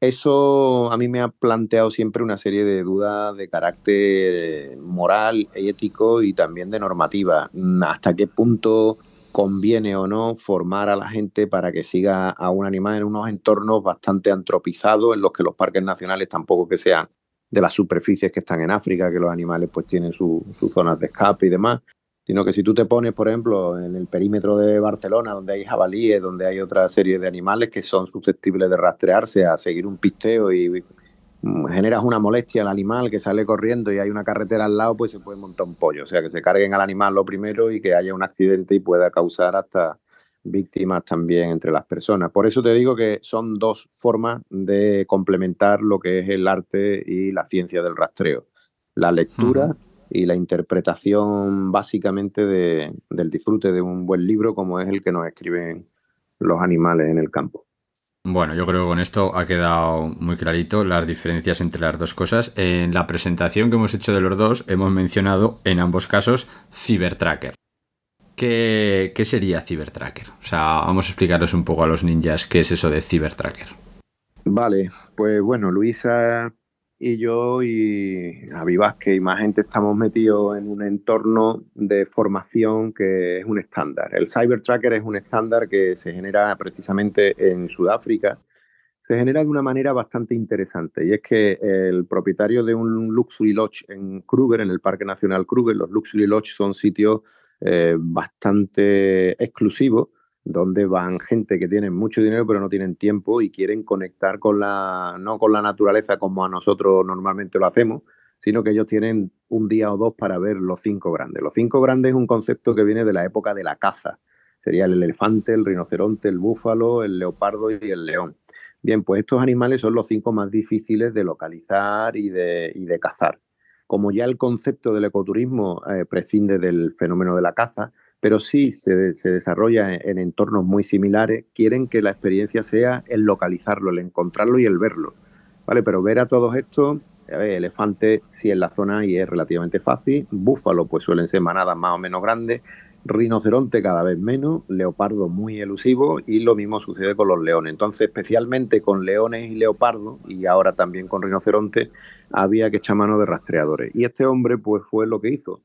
Speaker 3: eso a mí me ha planteado siempre una serie de dudas de carácter moral, ético y también de normativa. ¿Hasta qué punto conviene o no formar a la gente para que siga a un animal en unos entornos bastante antropizados, en los que los parques nacionales tampoco que sean de las superficies que están en África, que los animales pues tienen sus zonas de escape y demás, sino que si tú te pones, por ejemplo, en el perímetro de Barcelona, donde hay jabalíes, donde hay otra serie de animales que son susceptibles de rastrearse, a seguir un pisteo y Mm, generas una molestia al animal que sale corriendo y hay una carretera al lado, pues se puede montar un pollo. O sea, que se carguen al animal lo primero y que haya un accidente y pueda causar hasta víctimas también entre las personas. Por eso te digo que son dos formas de complementar lo que es el arte y la ciencia del rastreo. La lectura y la interpretación básicamente del disfrute de un buen libro como es el que nos escriben los animales en el campo.
Speaker 1: Bueno, yo creo que con esto ha quedado muy clarito las diferencias entre las dos cosas. En la presentación que hemos hecho de los dos hemos mencionado en ambos casos Cybertracker. ¿Qué, qué sería Cybertracker? O sea, vamos a explicaros un poco a los ninjas qué es eso de Cybertracker.
Speaker 3: Vale, pues bueno, Luisa y yo y Javi Vázquez y más gente estamos metidos en un entorno de formación que es un estándar. El Cyber Tracker es un estándar que se genera precisamente en Sudáfrica. Se genera de una manera bastante interesante y es que el propietario de un Luxury Lodge en Kruger, en el Parque Nacional Kruger, los Luxury Lodge son sitios eh, bastante exclusivos donde van gente que tiene mucho dinero pero no tienen tiempo y quieren conectar con la, no con la naturaleza como a nosotros normalmente lo hacemos, sino que ellos tienen un día o dos para ver los cinco grandes. Los cinco grandes es un concepto que viene de la época de la caza. Sería el elefante, el rinoceronte, el búfalo, el leopardo y el león. Bien, pues estos animales son los cinco más difíciles de localizar y de, y de cazar. Como ya el concepto del ecoturismo eh, prescinde del fenómeno de la caza, pero sí se, desarrolla en, entornos muy similares, quieren que la experiencia sea el localizarlo, el encontrarlo y el verlo. ¿Vale? Pero ver a todos estos, elefantes sí en la zona y es relativamente fácil, búfalo pues suelen ser manadas más o menos grandes, rinoceronte cada vez menos, leopardo muy elusivo y lo mismo sucede con los leones. Entonces, especialmente con leones y leopardo y ahora también con rinoceronte, había que echar mano de rastreadores. Y este hombre pues fue lo que hizo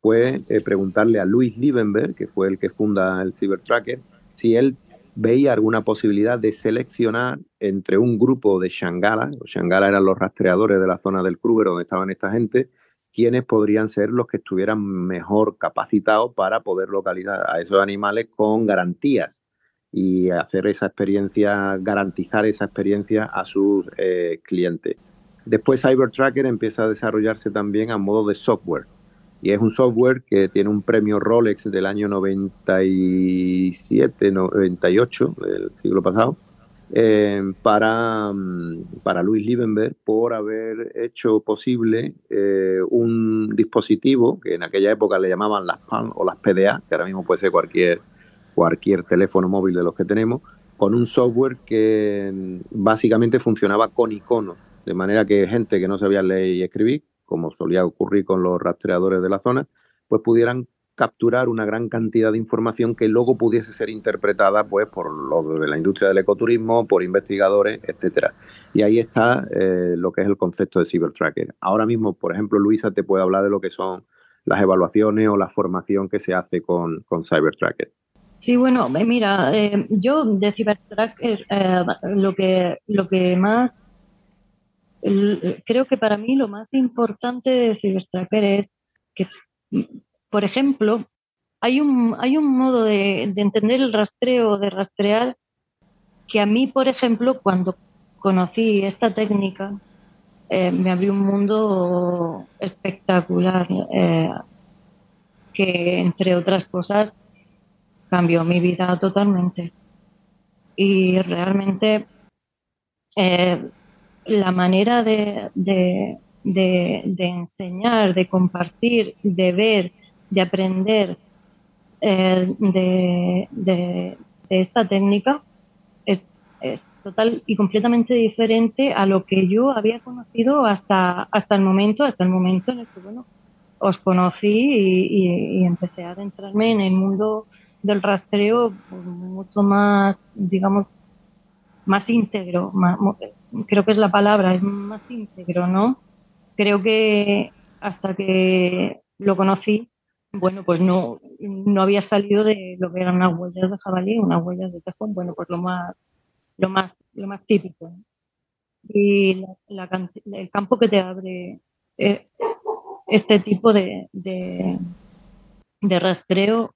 Speaker 3: fue eh, preguntarle a Luis Liebenberg, que fue el que funda el Cybertracker, si él veía alguna posibilidad de seleccionar entre un grupo de Shangala, los Shangala eran los rastreadores de la zona del Kruger donde estaban esta gente, quienes podrían ser los que estuvieran mejor capacitados para poder localizar a esos animales con garantías y hacer esa experiencia, garantizar esa experiencia a sus eh, clientes. Después Cybertracker empieza a desarrollarse también a modo de software y es un software que tiene un premio Rolex del año 97, 98 del siglo pasado, eh, para, mm, para Luis Liebenberg por haber hecho posible eh, un dispositivo que en aquella época le llamaban las PAN o las PDA, que ahora mismo puede ser cualquier, cualquier teléfono móvil de los que tenemos, con un software que mm, básicamente funcionaba con iconos, de manera que gente que no sabía leer y escribir como solía ocurrir con los rastreadores de la zona, pues pudieran capturar una gran cantidad de información que luego pudiese ser interpretada pues, por los de la industria del ecoturismo, por investigadores, etcétera. Y ahí está eh, lo que es el concepto de Cybertracker. Ahora mismo, por ejemplo, Luisa te puede hablar de lo que son las evaluaciones o la formación que se hace con, con Cybertracker.
Speaker 2: Sí, bueno, eh, mira, eh, yo de Cybertracker lo, que, lo que más creo que para mí lo más importante de Cybertracker es que, por ejemplo, hay un, hay un modo de, entender el rastreo, de rastrear, que a mí, por ejemplo, cuando conocí esta técnica, eh, me abrió un mundo espectacular, eh, que entre otras cosas cambió mi vida totalmente. Y realmente eh, la manera de, enseñar, de compartir, de ver, de aprender eh, de, esta técnica es, total y completamente diferente a lo que yo había conocido hasta, hasta el momento, hasta el momento en el que bueno, os conocí y, y empecé a adentrarme en el mundo del rastreo mucho más, digamos, más íntegro, creo que es la palabra, es más íntegro, ¿no? Creo que hasta que lo conocí, bueno, pues no, no había salido de lo que eran unas huellas de jabalí, unas huellas de tejón, bueno, pues lo más, lo más, lo más típico. Y el campo que te abre eh, este tipo de, de, de rastreo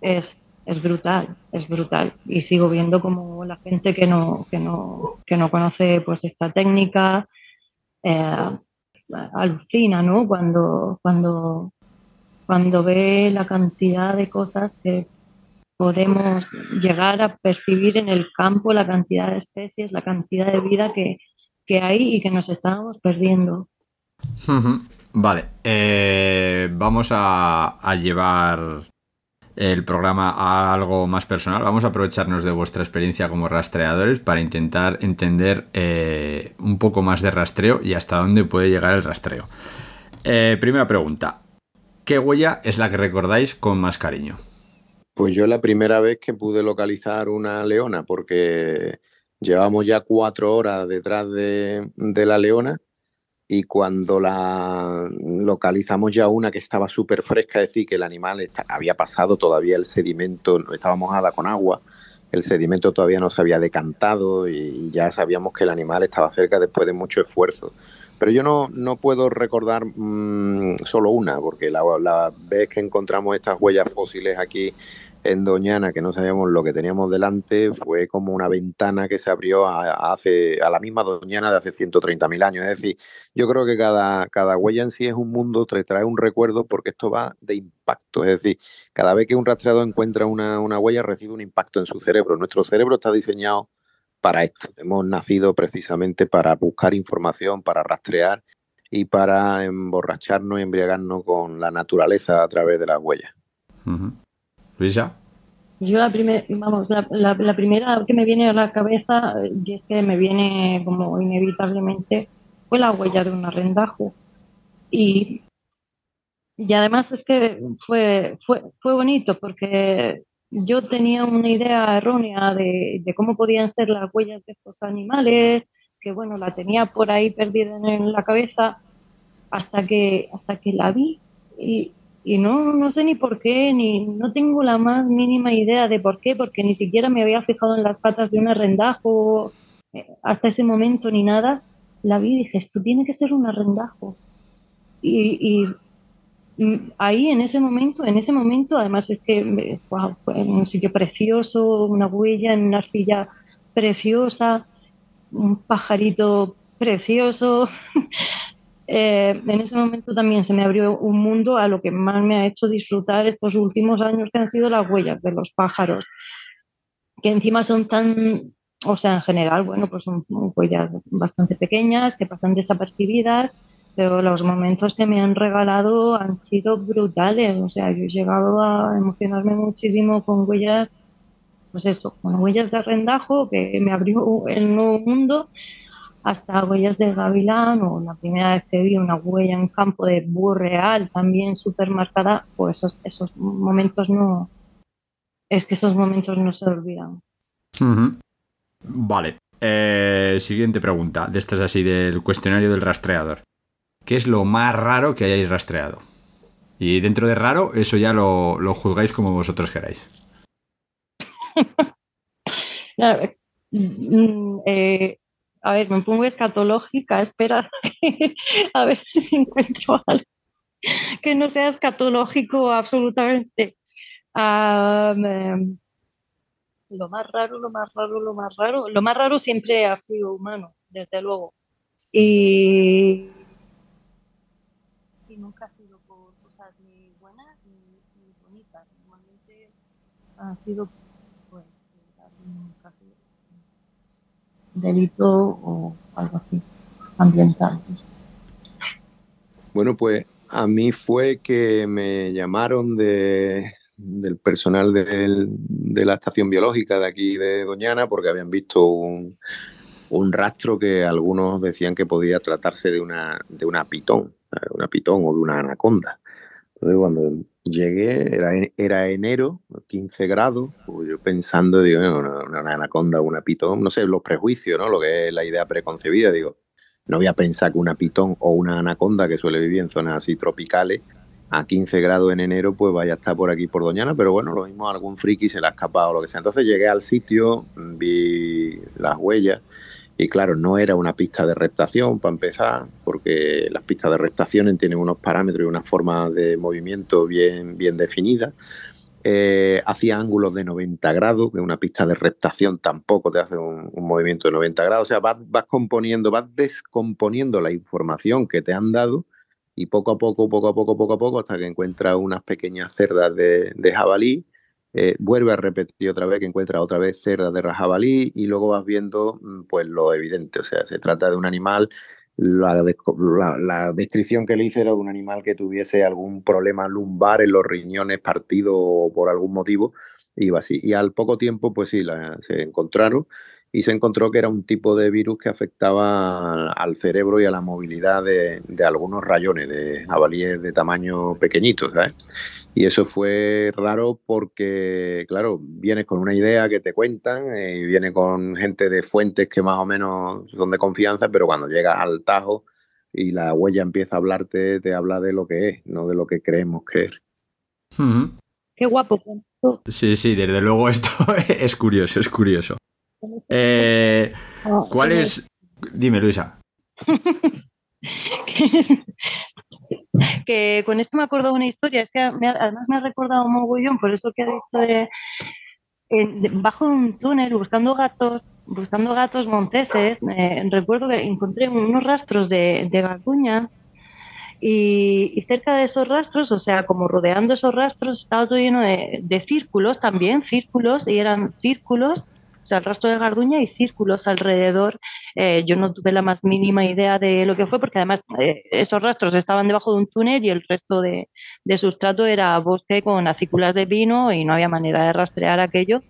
Speaker 2: es es brutal, es brutal. Y sigo viendo como la gente que no, que no, que no conoce pues esta técnica eh, alucina, ¿no? Cuando, cuando, cuando ve la cantidad de cosas que podemos llegar a percibir en el campo, la cantidad de especies, la cantidad de vida que, hay y que nos estamos perdiendo.
Speaker 1: Vale, eh, vamos a llevar el programa a algo más personal. Vamos a aprovecharnos de vuestra experiencia como rastreadores para intentar entender eh, un poco más de rastreo y hasta dónde puede llegar el rastreo. Eh, primera pregunta. ¿Qué huella es la que recordáis con más cariño?
Speaker 3: Pues yo la primera vez que pude localizar una leona, porque llevamos ya cuatro horas detrás de, la leona y cuando la localizamos ya una que estaba súper fresca, es decir, que el animal había pasado todavía el sedimento, estaba mojada con agua, el sedimento todavía no se había decantado y ya sabíamos que el animal estaba cerca después de mucho esfuerzo. Pero yo no, no puedo recordar mm, solo una, porque la vez que encontramos estas huellas fósiles aquí en Doñana, que no sabíamos lo que teníamos delante, fue como una ventana que se abrió a, hace, a la misma Doñana de hace 130.000 años. Es decir, yo creo que cada, cada huella en sí es un mundo, te trae un recuerdo porque esto va de impacto. Es decir, cada vez que un rastreador encuentra una, una huella recibe un impacto en su cerebro. Nuestro cerebro está diseñado para esto. Hemos nacido precisamente para buscar información, para rastrear y para emborracharnos y embriagarnos con la naturaleza a través de las huellas.
Speaker 1: Luisa.
Speaker 2: Yo la, primera, vamos, la, primera que me viene a la cabeza, y es que me viene como inevitablemente, fue la huella de un arrendajo. Y, y además es que fue, fue, fue bonito porque yo tenía una idea errónea de, de, cómo podían ser las huellas de estos animales, que bueno, la tenía por ahí perdida en la cabeza hasta que, hasta que la vi y, y no, no sé ni por qué, ni no tengo la más mínima idea de por qué, porque ni siquiera me había fijado en las patas de un arrendajo eh, hasta ese momento ni nada. La vi y dije, esto tiene que ser un arrendajo. Y, ahí en ese momento, en ese momento, además es que en un sitio precioso, una huella en una arcilla preciosa, un pajarito precioso. Eh, en ese momento también se me abrió un mundo a lo que más me ha hecho disfrutar estos últimos años, que han sido las huellas de los pájaros, que encima son tan, o sea, en general, bueno, pues son huellas bastante pequeñas, que pasan desapercibidas, pero los momentos que me han regalado han sido brutales, o sea, yo he llegado a emocionarme muchísimo con huellas, pues eso, con huellas de arrendajo, que me abrió el nuevo mundo hasta huellas de gavilán o la primera vez que vi una huella en campo de búho real también súper marcada, pues esos, esos momentos no, es que esos momentos no se olvidan.
Speaker 1: Vale. Eh, siguiente pregunta, de estas así del cuestionario del rastreador. ¿Qué es lo más raro que hayáis rastreado? Y dentro de raro, eso ya lo, lo juzgáis como vosotros queráis.
Speaker 2: Mm, eh, a ver, me pongo escatológica, espera, a ver si encuentro algo que no sea escatológico absolutamente. Em, lo más raro, lo más raro, lo más raro, lo más raro siempre ha sido humano, desde luego. Y, nunca ha sido por cosas ni buenas ni, bonitas. Normalmente ha sido pues casi delito o algo así, ambiental.
Speaker 3: Bueno, pues a mí fue que me llamaron de, del personal de la estación biológica de aquí de Doñana porque habían visto un, un rastro que algunos decían que podía tratarse de una, de una pitón, una pitón o de una anaconda. Entonces cuando llegué, era, era enero, 15 grados, pues yo pensando, digo, una, una, anaconda, una pitón, no sé, los prejuicios, ¿no? Lo que es la idea preconcebida, digo, no voy a pensar que una pitón o una anaconda que suele vivir en zonas así tropicales a 15 grados en enero, pues vaya a estar por aquí por Doñana, pero bueno, lo mismo algún friki se le ha escapado o lo que sea. Entonces llegué al sitio, vi las huellas y claro, no era una pista de reptación para empezar, porque las pistas de reptación tienen unos parámetros y una forma de movimiento bien, bien definida. Eh, hacía ángulos de 90 grados, que una pista de reptación tampoco te hace un, movimiento de 90 grados. O sea, vas, vas, componiendo, vas descomponiendo la información que te han dado y poco a poco, poco a poco, poco a poco, hasta que encuentras unas pequeñas cerdas de, de jabalí eh, vuelve a repetir otra vez que encuentra otra vez cerdas de rajabalí y luego vas viendo mm, pues lo evidente, o sea, se trata de un animal, la, la, descripción que le hice era de un animal que tuviese algún problema lumbar en los riñones partido por algún motivo, iba así. Y al poco tiempo, pues sí, se encontraron y se encontró que era un tipo de virus que afectaba al cerebro y a la movilidad de, de algunos rayones de jabalíes de tamaño pequeñito, ¿sabes? Y eso fue raro porque, claro, vienes con una idea que te cuentan y viene con gente de fuentes que más o menos son de confianza, pero cuando llegas al Tajo, y la huella empieza a hablarte, te habla de lo que es, no de lo que creemos que es.
Speaker 2: Qué guapo.
Speaker 1: Sí, sí, desde luego esto es curioso, es curioso. Eh, ¿Cuál es? Dime, Luisa.
Speaker 2: que con esto me ha acordado una historia, es que además me ha recordado un mogollón, por eso que ha dicho de, de- bajo un túnel buscando gatos, buscando gatos monteses, eh, recuerdo que encontré unos rastros de, de garduña y, y cerca de esos rastros, o sea, como rodeando esos rastros, estaba todo lleno de, de círculos también, círculos, y eran círculos, sea, el rastro de garduña y círculos alrededor eh, yo no tuve la más mínima idea de lo que fue, porque además eh, esos rastros estaban debajo de un túnel y el resto de, de sustrato era bosque con acículas de vino y no había manera de rastrear aquello.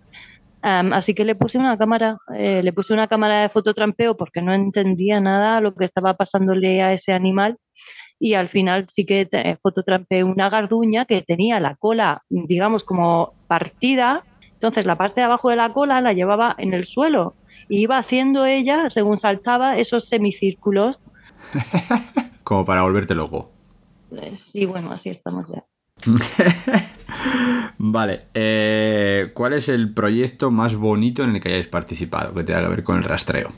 Speaker 2: Am, así que le puse una cámara, eh, le puse una cámara de fototrampeo porque no entendía nada lo que estaba pasándole a ese animal y al final sí que te- fototrampeé una garduña que tenía la cola, digamos, como partida. Entonces la parte de abajo de la cola la llevaba en el suelo y iba haciendo ella, según saltaba, esos semicírculos.
Speaker 1: Como para volverte loco.
Speaker 2: Eh, Sí, bueno, así estamos ya.
Speaker 1: Vale, eh, ¿cuál es el proyecto más bonito en el que hayáis participado que tenga que ver con el rastreo?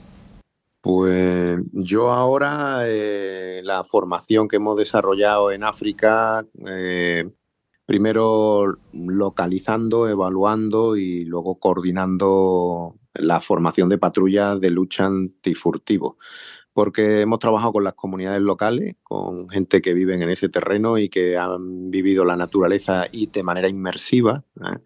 Speaker 3: Pues yo ahora, eh, la formación que hemos desarrollado en África, eh, primero localizando, evaluando y luego coordinando la formación de patrullas de lucha antifurtivo. Porque hemos trabajado con las comunidades locales, con gente que vive en ese terreno y que han vivido la naturaleza y de manera inmersiva. ¿eh?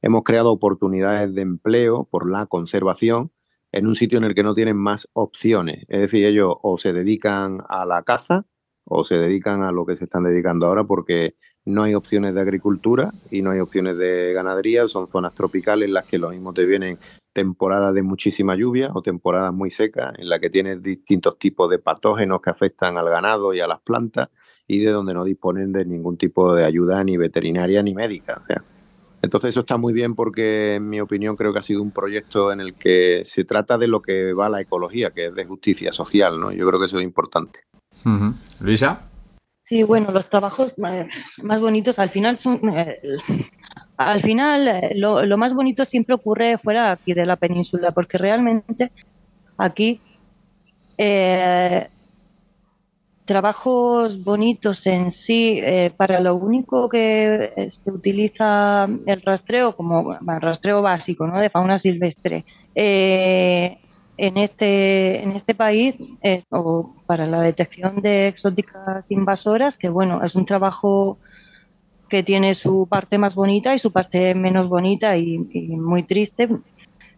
Speaker 3: Hemos creado oportunidades de empleo por la conservación en un sitio en el que no tienen más opciones. Es decir, ellos o se dedican a la caza o se dedican a lo que se están dedicando ahora porque no hay opciones de agricultura y no hay opciones de ganadería. Son zonas tropicales en las que lo mismo te vienen temporadas de muchísima lluvia o temporadas muy secas en las que tienes distintos tipos de patógenos que afectan al ganado y a las plantas y de donde no disponen de ningún tipo de ayuda ni veterinaria ni médica. Entonces eso está muy bien porque en mi opinión creo que ha sido un proyecto en el que se trata de lo que va la ecología, que es de justicia social, ¿no? Yo creo que eso es importante.
Speaker 1: Luisa.
Speaker 2: Sí, bueno, los trabajos más bonitos al final son. eh, al final, eh, lo, más bonito siempre ocurre fuera aquí de la península, porque realmente aquí eh, trabajos bonitos en sí, eh, para lo único que se utiliza el rastreo, como bueno, rastreo básico, ¿no? De fauna silvestre. eh, en este, en este país, es- o para la detección de exóticas invasoras, que bueno, es un trabajo que tiene su parte más bonita y su parte menos bonita y, muy triste,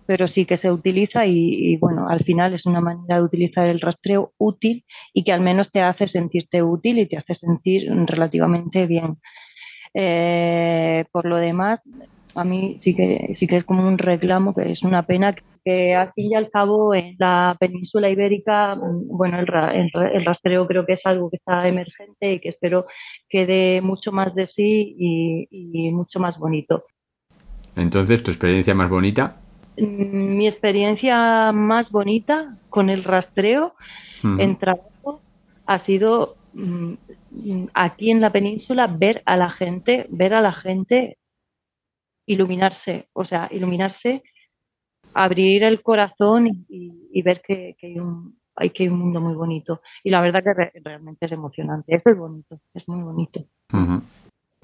Speaker 2: pero sí que se utiliza y, y, bueno, al final es una manera de utilizar el rastreo útil y que al menos te hace sentirte útil y te hace sentir relativamente bien. Eh, por lo demás, a mí sí que, sí que es como un reclamo, que es una pena que al fin y al cabo en la península ibérica, bueno, el, ra- el ra- el rastreo creo que es algo que está emergente y que espero que dé mucho más de sí y, y mucho más bonito.
Speaker 1: Entonces, ¿tu experiencia más bonita?
Speaker 2: Mi experiencia más bonita con el rastreo en trabajo ha sido mm, aquí en la península ver a la gente, ver a la gente iluminarse, o sea, iluminarse, abrir el corazón y, ver que, hay, un, hay que hay un mundo muy bonito. Y la verdad que re- realmente es emocionante, eso es bonito, es muy bonito.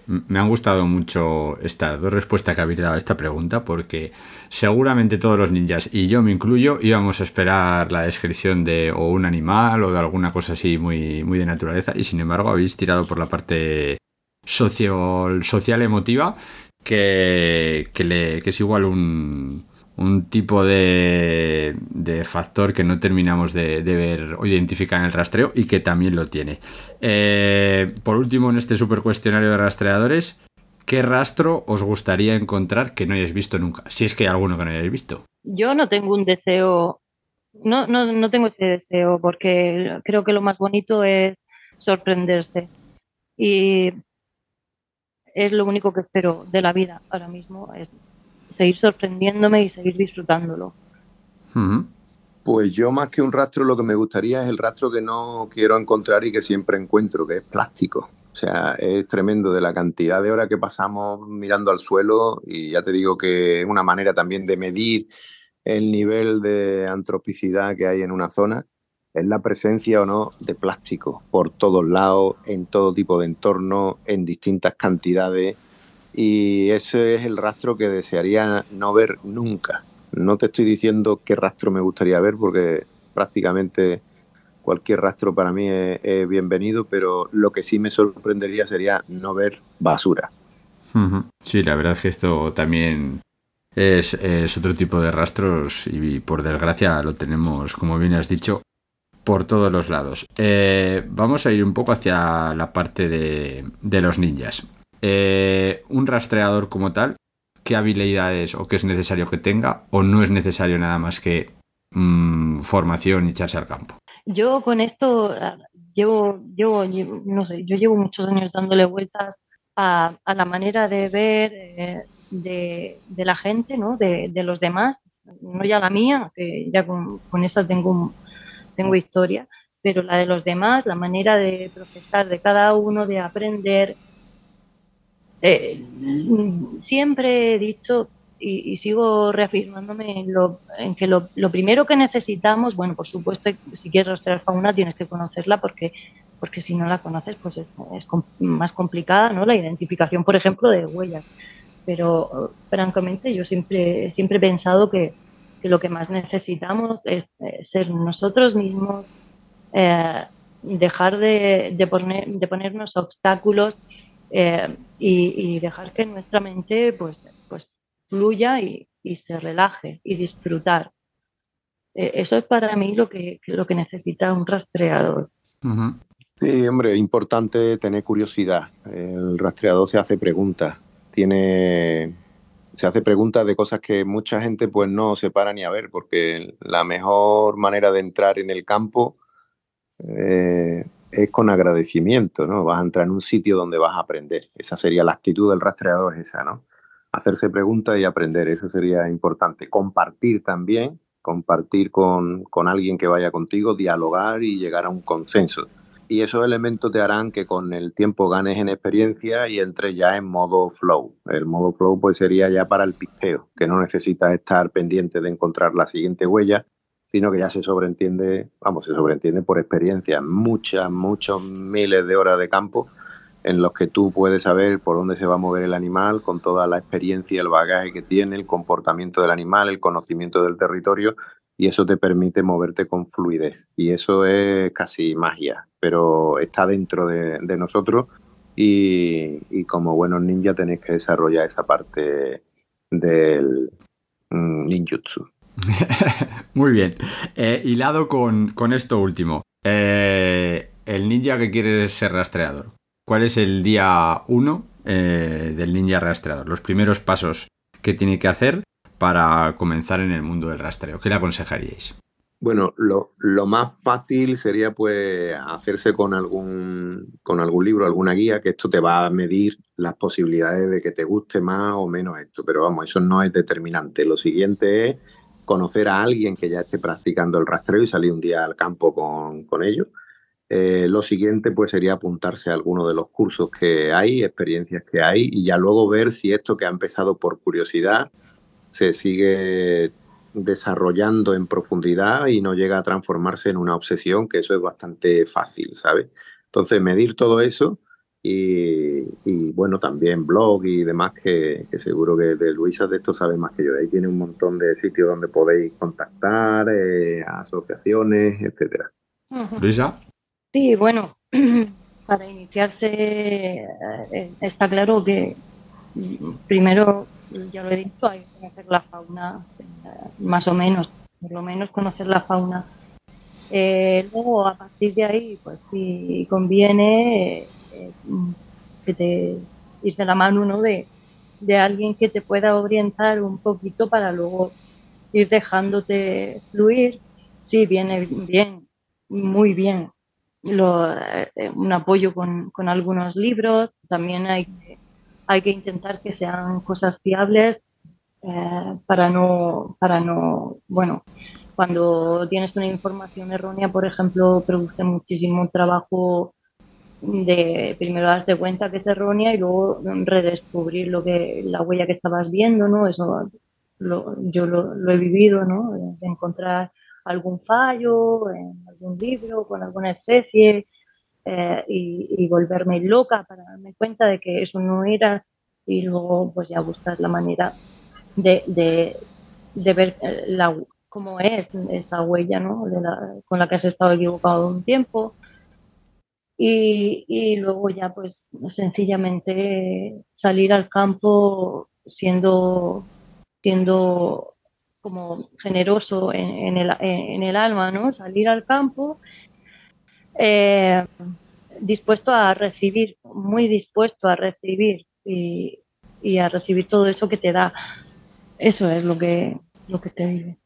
Speaker 1: Me han gustado mucho estas dos respuestas que habéis dado a esta pregunta porque seguramente todos los ninjas, y yo me incluyo, íbamos a esperar la descripción de o un animal o de alguna cosa así muy, muy de naturaleza y sin embargo habéis tirado por la parte socio, social emotiva que, que, es igual un, un tipo de, de factor que no terminamos de, de ver o identificar en el rastreo y que también lo tiene. Eh, por último, en este super cuestionario de rastreadores, ¿qué rastro os gustaría encontrar que no hayáis visto nunca? Si es que hay alguno que no hayáis visto.
Speaker 2: Yo no tengo un deseo, no, no, no tengo ese deseo porque creo que lo más bonito es sorprenderse. Y es lo único que espero de la vida ahora mismo, es seguir sorprendiéndome y seguir disfrutándolo.
Speaker 3: Pues yo más que un rastro lo que me gustaría es el rastro que no quiero encontrar y que siempre encuentro, que es plástico. O sea, es tremendo de la cantidad de horas que pasamos mirando al suelo y ya te digo que es una manera también de medir el nivel de antropicidad que hay en una zona, es la presencia o no de plástico por todos lados, en todo tipo de entorno, en distintas cantidades. Y ese es el rastro que desearía no ver nunca. No te estoy diciendo qué rastro me gustaría ver porque prácticamente cualquier rastro para mí es, bienvenido, pero lo que sí me sorprendería sería no ver basura.
Speaker 1: Sí, la verdad es que esto también es, otro tipo de rastros y por desgracia lo tenemos, como bien has dicho, por todos los lados. Eh, vamos a ir un poco hacia la parte de, los ninjas. Eh, un rastreador como tal qué habilidades o qué es necesario que tenga o no es necesario nada más que mm, formación y echarse al campo.
Speaker 2: Yo con esto ah, llevo, llevo, no sé, yo llevo muchos años dándole vueltas a, la manera de ver eh, de, la gente, ¿no? De, los demás, no ya la mía, que ya con, con esa tengo, tengo historia, pero la de los demás, la manera de procesar de cada uno, de aprender, eh, siempre he dicho y, sigo reafirmándome en, lo, en que lo, primero que necesitamos, bueno, por supuesto, si quieres rastrear fauna tienes que conocerla porque, porque si no la conoces, pues es, más complicada, ¿no? La identificación, por ejemplo, de huellas. Pero francamente yo siempre, siempre he pensado que, lo que más necesitamos es eh, ser nosotros mismos, eh, dejar de, de, poner, de ponernos obstáculos eh, y, dejar que nuestra mente pues, pues fluya y, se relaje y disfrutar. Eh, eso es para mí lo que, lo que necesita un rastreador.
Speaker 3: Sí, hombre, importante tener curiosidad. El rastreador se hace preguntas, tiene, se hace preguntas de cosas que mucha gente pues no se para ni a ver, porque la mejor manera de entrar en el campo eh, es con agradecimiento, ¿no? Vas a entrar en un sitio donde vas a aprender. Esa sería la actitud del rastreador, esa, ¿no? Hacerse preguntas y aprender, eso sería importante. Compartir también, compartir con, con alguien que vaya contigo, dialogar y llegar a un consenso. Y esos elementos te harán que con el tiempo ganes en experiencia y entres ya en modo flow. El modo flow pues sería ya para el pisteo, que no necesitas estar pendiente de encontrar la siguiente huella, sino que ya se sobreentiende, vamos, se sobreentiende por experiencia, muchas, muchos miles de horas de campo en los que tú puedes saber por dónde se va a mover el animal con toda la experiencia, el bagaje que tiene, el comportamiento del animal, el conocimiento del territorio y eso te permite moverte con fluidez. Y eso es casi magia, pero está dentro de, nosotros y, como buenos ninjas tenéis que desarrollar esa parte del mm, ninjutsu.
Speaker 1: Muy bien. Eh, hilado con, esto último. Eh, el ninja que quiere ser rastreador. ¿Cuál es el día 1 eh, del ninja rastreador? Los primeros pasos que tiene que hacer para comenzar en el mundo del rastreo. ¿Qué le aconsejaríais?
Speaker 3: Bueno, lo, más fácil sería pues hacerse con algún, con algún libro, alguna guía, que esto te va a medir las posibilidades de que te guste más o menos esto. Pero vamos, eso no es determinante. Lo siguiente es conocer a alguien que ya esté practicando el rastreo y salir un día al campo con, con ellos. Eh, lo siguiente pues sería apuntarse a alguno de los cursos que hay, experiencias que hay y ya luego ver si esto que ha empezado por curiosidad se sigue desarrollando en profundidad y no llega a transformarse en una obsesión, que eso es bastante fácil, ¿sabes? Entonces medir todo eso y, bueno, también blog y demás, que, seguro que de Luisa de esto sabe más que yo. Ahí tiene un montón de sitios donde podéis contactar, eh, asociaciones, etcétera.
Speaker 1: Luisa.
Speaker 2: Sí, bueno, para iniciarse eh, está claro que primero, ya lo he dicho, hay que conocer la fauna, eh, más o menos, por lo menos conocer la fauna. luego, a partir de ahí, pues si conviene que te ir la mano ¿no? de, de alguien que te pueda orientar un poquito para luego ir dejándote fluir. Sí, viene bien, muy bien. Lo, eh, un apoyo con, con, algunos libros. También hay, hay que intentar que sean cosas fiables eh, para no, para no, bueno, cuando tienes una información errónea, por ejemplo, produce muchísimo trabajo de primero darte cuenta que es errónea y luego redescubrir lo que la huella que estabas viendo, ¿no? Eso yo lo, he vivido, ¿no? Encontrar algún fallo en algún libro con alguna especie eh, y, volverme loca para darme cuenta de que eso no era y luego pues ya buscar la manera de, de, ver eh, la, cómo es esa huella, ¿no? con la que has estado equivocado un tiempo y, luego ya pues sencillamente salir al campo siendo, siendo como generoso en, el, en el, alma, ¿no? Salir al campo eh, dispuesto a recibir, muy dispuesto a recibir y, a recibir todo eso que te da. Eso es lo que, lo que te digo.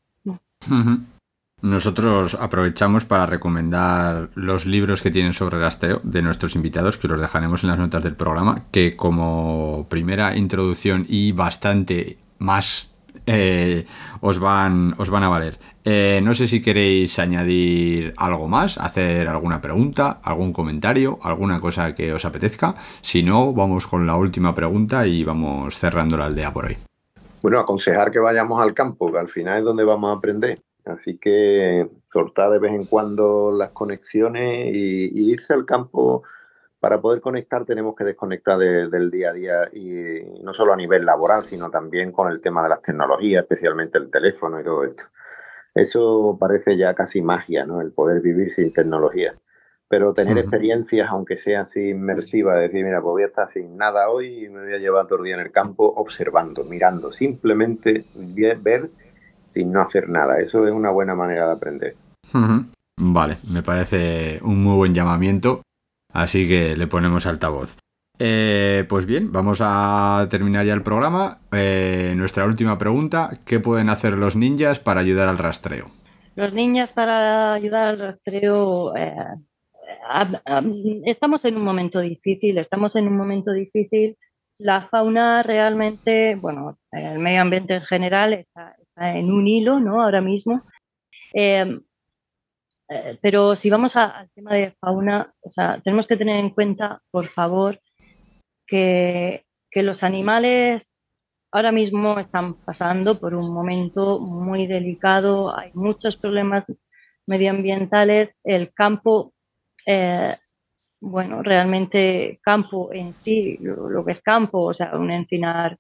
Speaker 1: Nosotros aprovechamos para recomendar los libros que tienen sobre rastreo de nuestros invitados, que los dejaremos en las notas del programa, que como primera introducción y bastante más eh, os, van, os van a valer. Eh, no sé si queréis añadir algo más, hacer alguna pregunta, algún comentario, alguna cosa que os apetezca. Si no, vamos con la última pregunta y vamos cerrando la aldea por hoy.
Speaker 3: Bueno, aconsejar que vayamos al campo, que al final es donde vamos a aprender. Así que soltar de vez en cuando las conexiones y, irse al campo. Para poder conectar tenemos que desconectar del día a día y no solo a nivel laboral, sino también con el tema de las tecnologías, especialmente el teléfono y todo esto. Eso parece ya casi magia, ¿no? El poder vivir sin tecnología. Pero tener experiencias, aunque sea así inmersivas, decir, mira, pues voy a estar sin nada hoy y me voy a llevar todo el día en el campo observando, mirando, simplemente ver sin no hacer nada. Eso es una buena manera de aprender.
Speaker 1: Vale, me parece un muy buen llamamiento, así que le ponemos altavoz. Eh, pues bien, vamos a terminar ya el programa. Eh, nuestra última pregunta, ¿qué pueden hacer los ninjas para ayudar al rastreo?
Speaker 2: Los ninjas para ayudar al rastreo, eh, estamos en un momento difícil, estamos en un momento difícil. La fauna realmente, bueno, el medio ambiente en general está, en un hilo, ¿no? Ahora mismo. Em, pero si vamos al tema de fauna, o sea, tenemos que tener en cuenta, por favor, que, los animales ahora mismo están pasando por un momento muy delicado, hay muchos problemas medioambientales, el campo, eh, bueno, realmente campo en sí, lo, que es campo, o sea, un encinar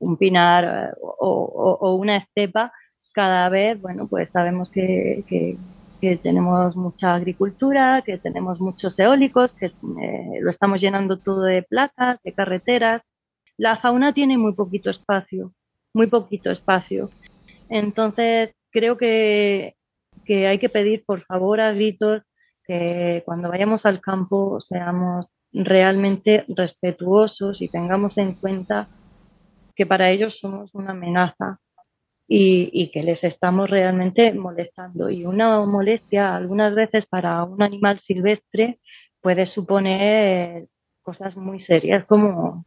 Speaker 2: un pinar eh, o, una estepa, cada vez, bueno, pues sabemos que, tenemos mucha agricultura, que tenemos muchos eólicos, que eh, lo estamos llenando todo de placas, de carreteras. La fauna tiene muy poquito espacio, muy poquito espacio. Entonces, creo que, que hay que pedir, por favor, a gritos que cuando vayamos al campo seamos realmente respetuosos y tengamos en cuenta que para ellos somos una amenaza y, que les estamos realmente molestando. Y una molestia algunas veces para un animal silvestre puede suponer cosas muy serias como,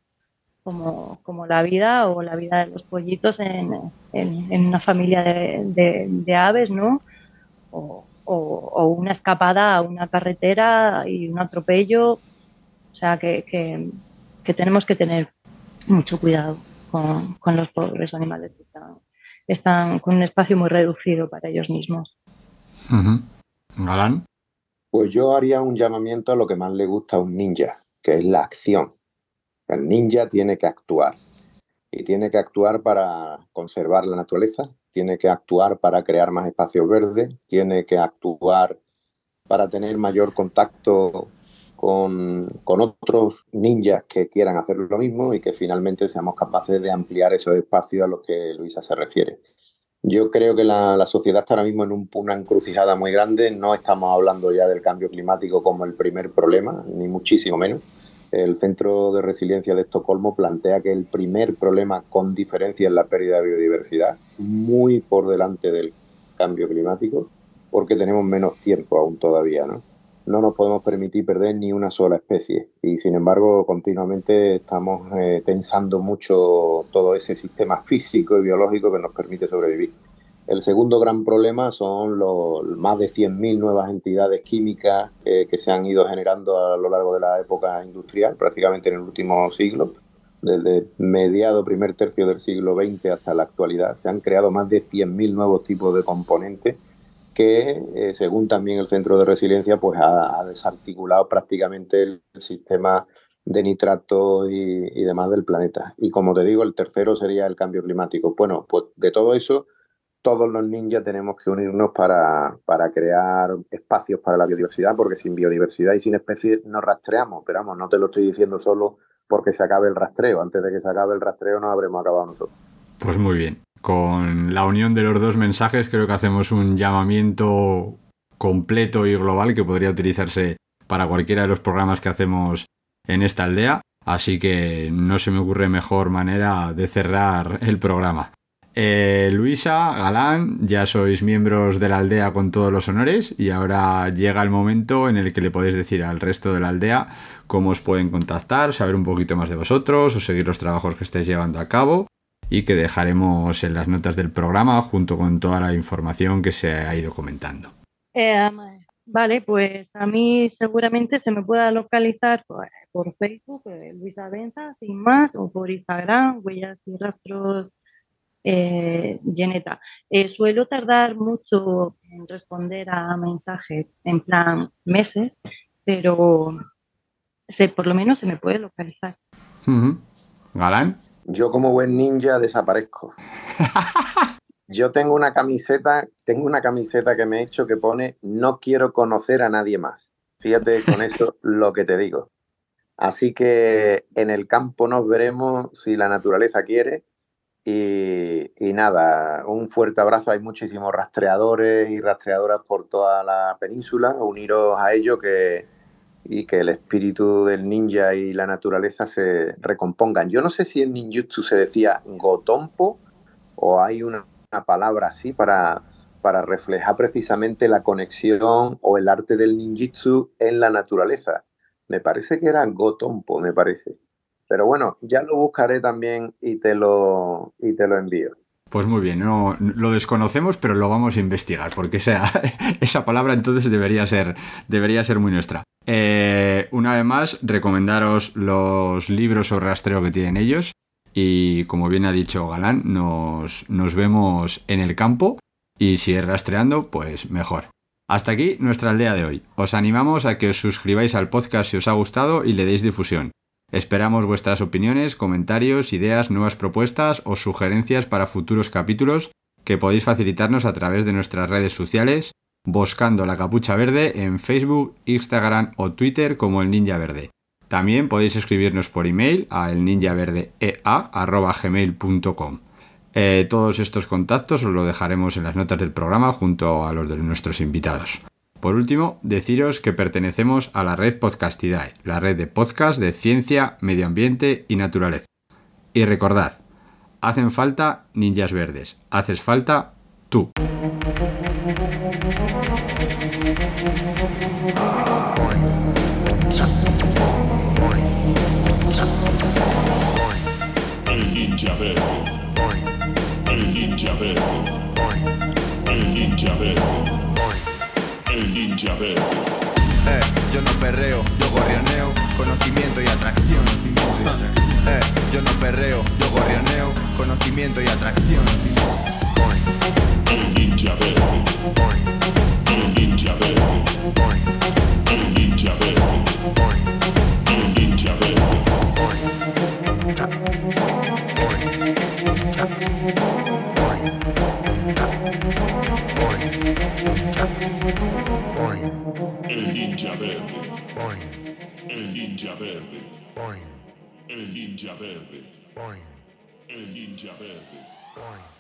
Speaker 2: como, la vida o la vida de los pollitos en, una familia de, aves, ¿no? O, una escapada a una carretera y un atropello. O sea que, que tenemos que tener mucho cuidado con, los pobres animales que están, con un espacio muy reducido para ellos mismos.
Speaker 1: Galán.
Speaker 3: Pues yo haría un llamamiento a lo que más le gusta a un ninja, que es la acción. El ninja tiene que actuar y tiene que actuar para conservar la naturaleza, tiene que actuar para crear más espacios verdes, tiene que actuar para tener mayor contacto con, otros ninjas que quieran hacer lo mismo y que finalmente seamos capaces de ampliar esos espacios a los que Luisa se refiere. Yo creo que la, sociedad está ahora mismo en una encrucijada muy grande. No estamos hablando ya del cambio climático como el primer problema, ni muchísimo menos. El Centro de Resiliencia de Estocolmo plantea que el primer problema con diferencia es la pérdida de biodiversidad, muy por delante del cambio climático, porque tenemos menos tiempo aún todavía, ¿no? No nos podemos permitir perder ni una sola especie y sin embargo continuamente estamos eh, tensando mucho todo ese sistema físico y biológico que nos permite sobrevivir. El segundo gran problema son los más de 100.000 nuevas entidades químicas que se han ido generando a lo largo de la época industrial, prácticamente en el último siglo, desde mediado primer tercio del siglo XX hasta la actualidad. Se han creado más de 100.000 nuevos tipos de componentes que, eh, según también el Centro de Resiliencia, pues ha, desarticulado prácticamente el, sistema de nitrato y, demás del planeta. Y como te digo, el tercero sería el cambio climático. Bueno, pues de todo eso todos los ninjas tenemos que unirnos para, crear espacios para la biodiversidad, porque sin biodiversidad y sin especies no rastreamos. Pero vamos, no te lo estoy diciendo solo porque se acabe el rastreo. Antes de que se acabe el rastreo no habremos acabado nosotros.
Speaker 1: Pues muy bien. Con la unión de los dos mensajes creo que hacemos un llamamiento completo y global que podría utilizarse para cualquiera de los programas que hacemos en esta aldea. Así que no se me ocurre mejor manera de cerrar el programa. Eh, Luisa, Galán, ya sois miembros de la aldea con todos los honores y ahora llega el momento en el que le podéis decir al resto de la aldea cómo os pueden contactar, saber un poquito más de vosotros o seguir los trabajos que estáis llevando a cabo y que dejaremos en las notas del programa junto con toda la información que se ha ido comentando.
Speaker 2: Eh, vale, pues a mí seguramente se me pueda localizar por, Facebook, eh, Luisa Benza, sin más, o por Instagram, Huellas y Rastros eh, eh, suelo tardar mucho en responder a mensajes, en plan meses, pero por lo menos se me puede localizar.
Speaker 1: ¿Galán?
Speaker 3: Yo como buen ninja desaparezco. Yo tengo una camiseta, tengo una camiseta que me he hecho que pone no quiero conocer a nadie más. Fíjate con eso lo que te digo. Así que en el campo nos veremos si la naturaleza quiere y, nada, un fuerte abrazo. Hay muchísimos rastreadores y rastreadoras por toda la península. Uniros a ello que, y que el espíritu del ninja y la naturaleza se recompongan. Yo no sé si en ninjutsu se decía gotompo o hay una, palabra así para, para reflejar precisamente la conexión o el arte del ninjutsu en la naturaleza. Me parece que era gotompo, me parece. Pero bueno, ya lo buscaré también y te lo, y te lo envío.
Speaker 1: Pues muy bien, no, lo desconocemos, pero lo vamos a investigar, porque esa, esa palabra entonces debería ser, debería ser muy nuestra. Eh, una vez más, recomendaros los libros o rastreo que tienen ellos. Y como bien ha dicho Galán, nos, nos vemos en el campo. Y si es rastreando, pues mejor. Hasta aquí nuestra aldea de hoy. Os animamos a que os suscribáis al podcast si os ha gustado y le deis difusión. Esperamos vuestras opiniones, comentarios, ideas, nuevas propuestas o sugerencias para futuros capítulos que podéis facilitarnos a través de nuestras redes sociales, buscando la capucha verde en Facebook, Instagram o Twitter como el Ninja Verde. También podéis escribirnos por email a elninjaverdeea.gmail.com. Eh, todos estos contactos os lo dejaremos en las notas del programa junto a los de nuestros invitados. Por último, deciros que pertenecemos a la red Podcastidae, la red de podcast de ciencia, medio ambiente y naturaleza. Y recordad, hacen falta ninjas verdes, haces falta
Speaker 4: Eh, yo no perreo, yo gorrioneo, conocimiento y atracción. Eh, yo no perreo, yo gorrioneo, conocimiento y atracción.
Speaker 5: El ninja verde. Verde. El ninja verde. El ninja verde. El ninja verde.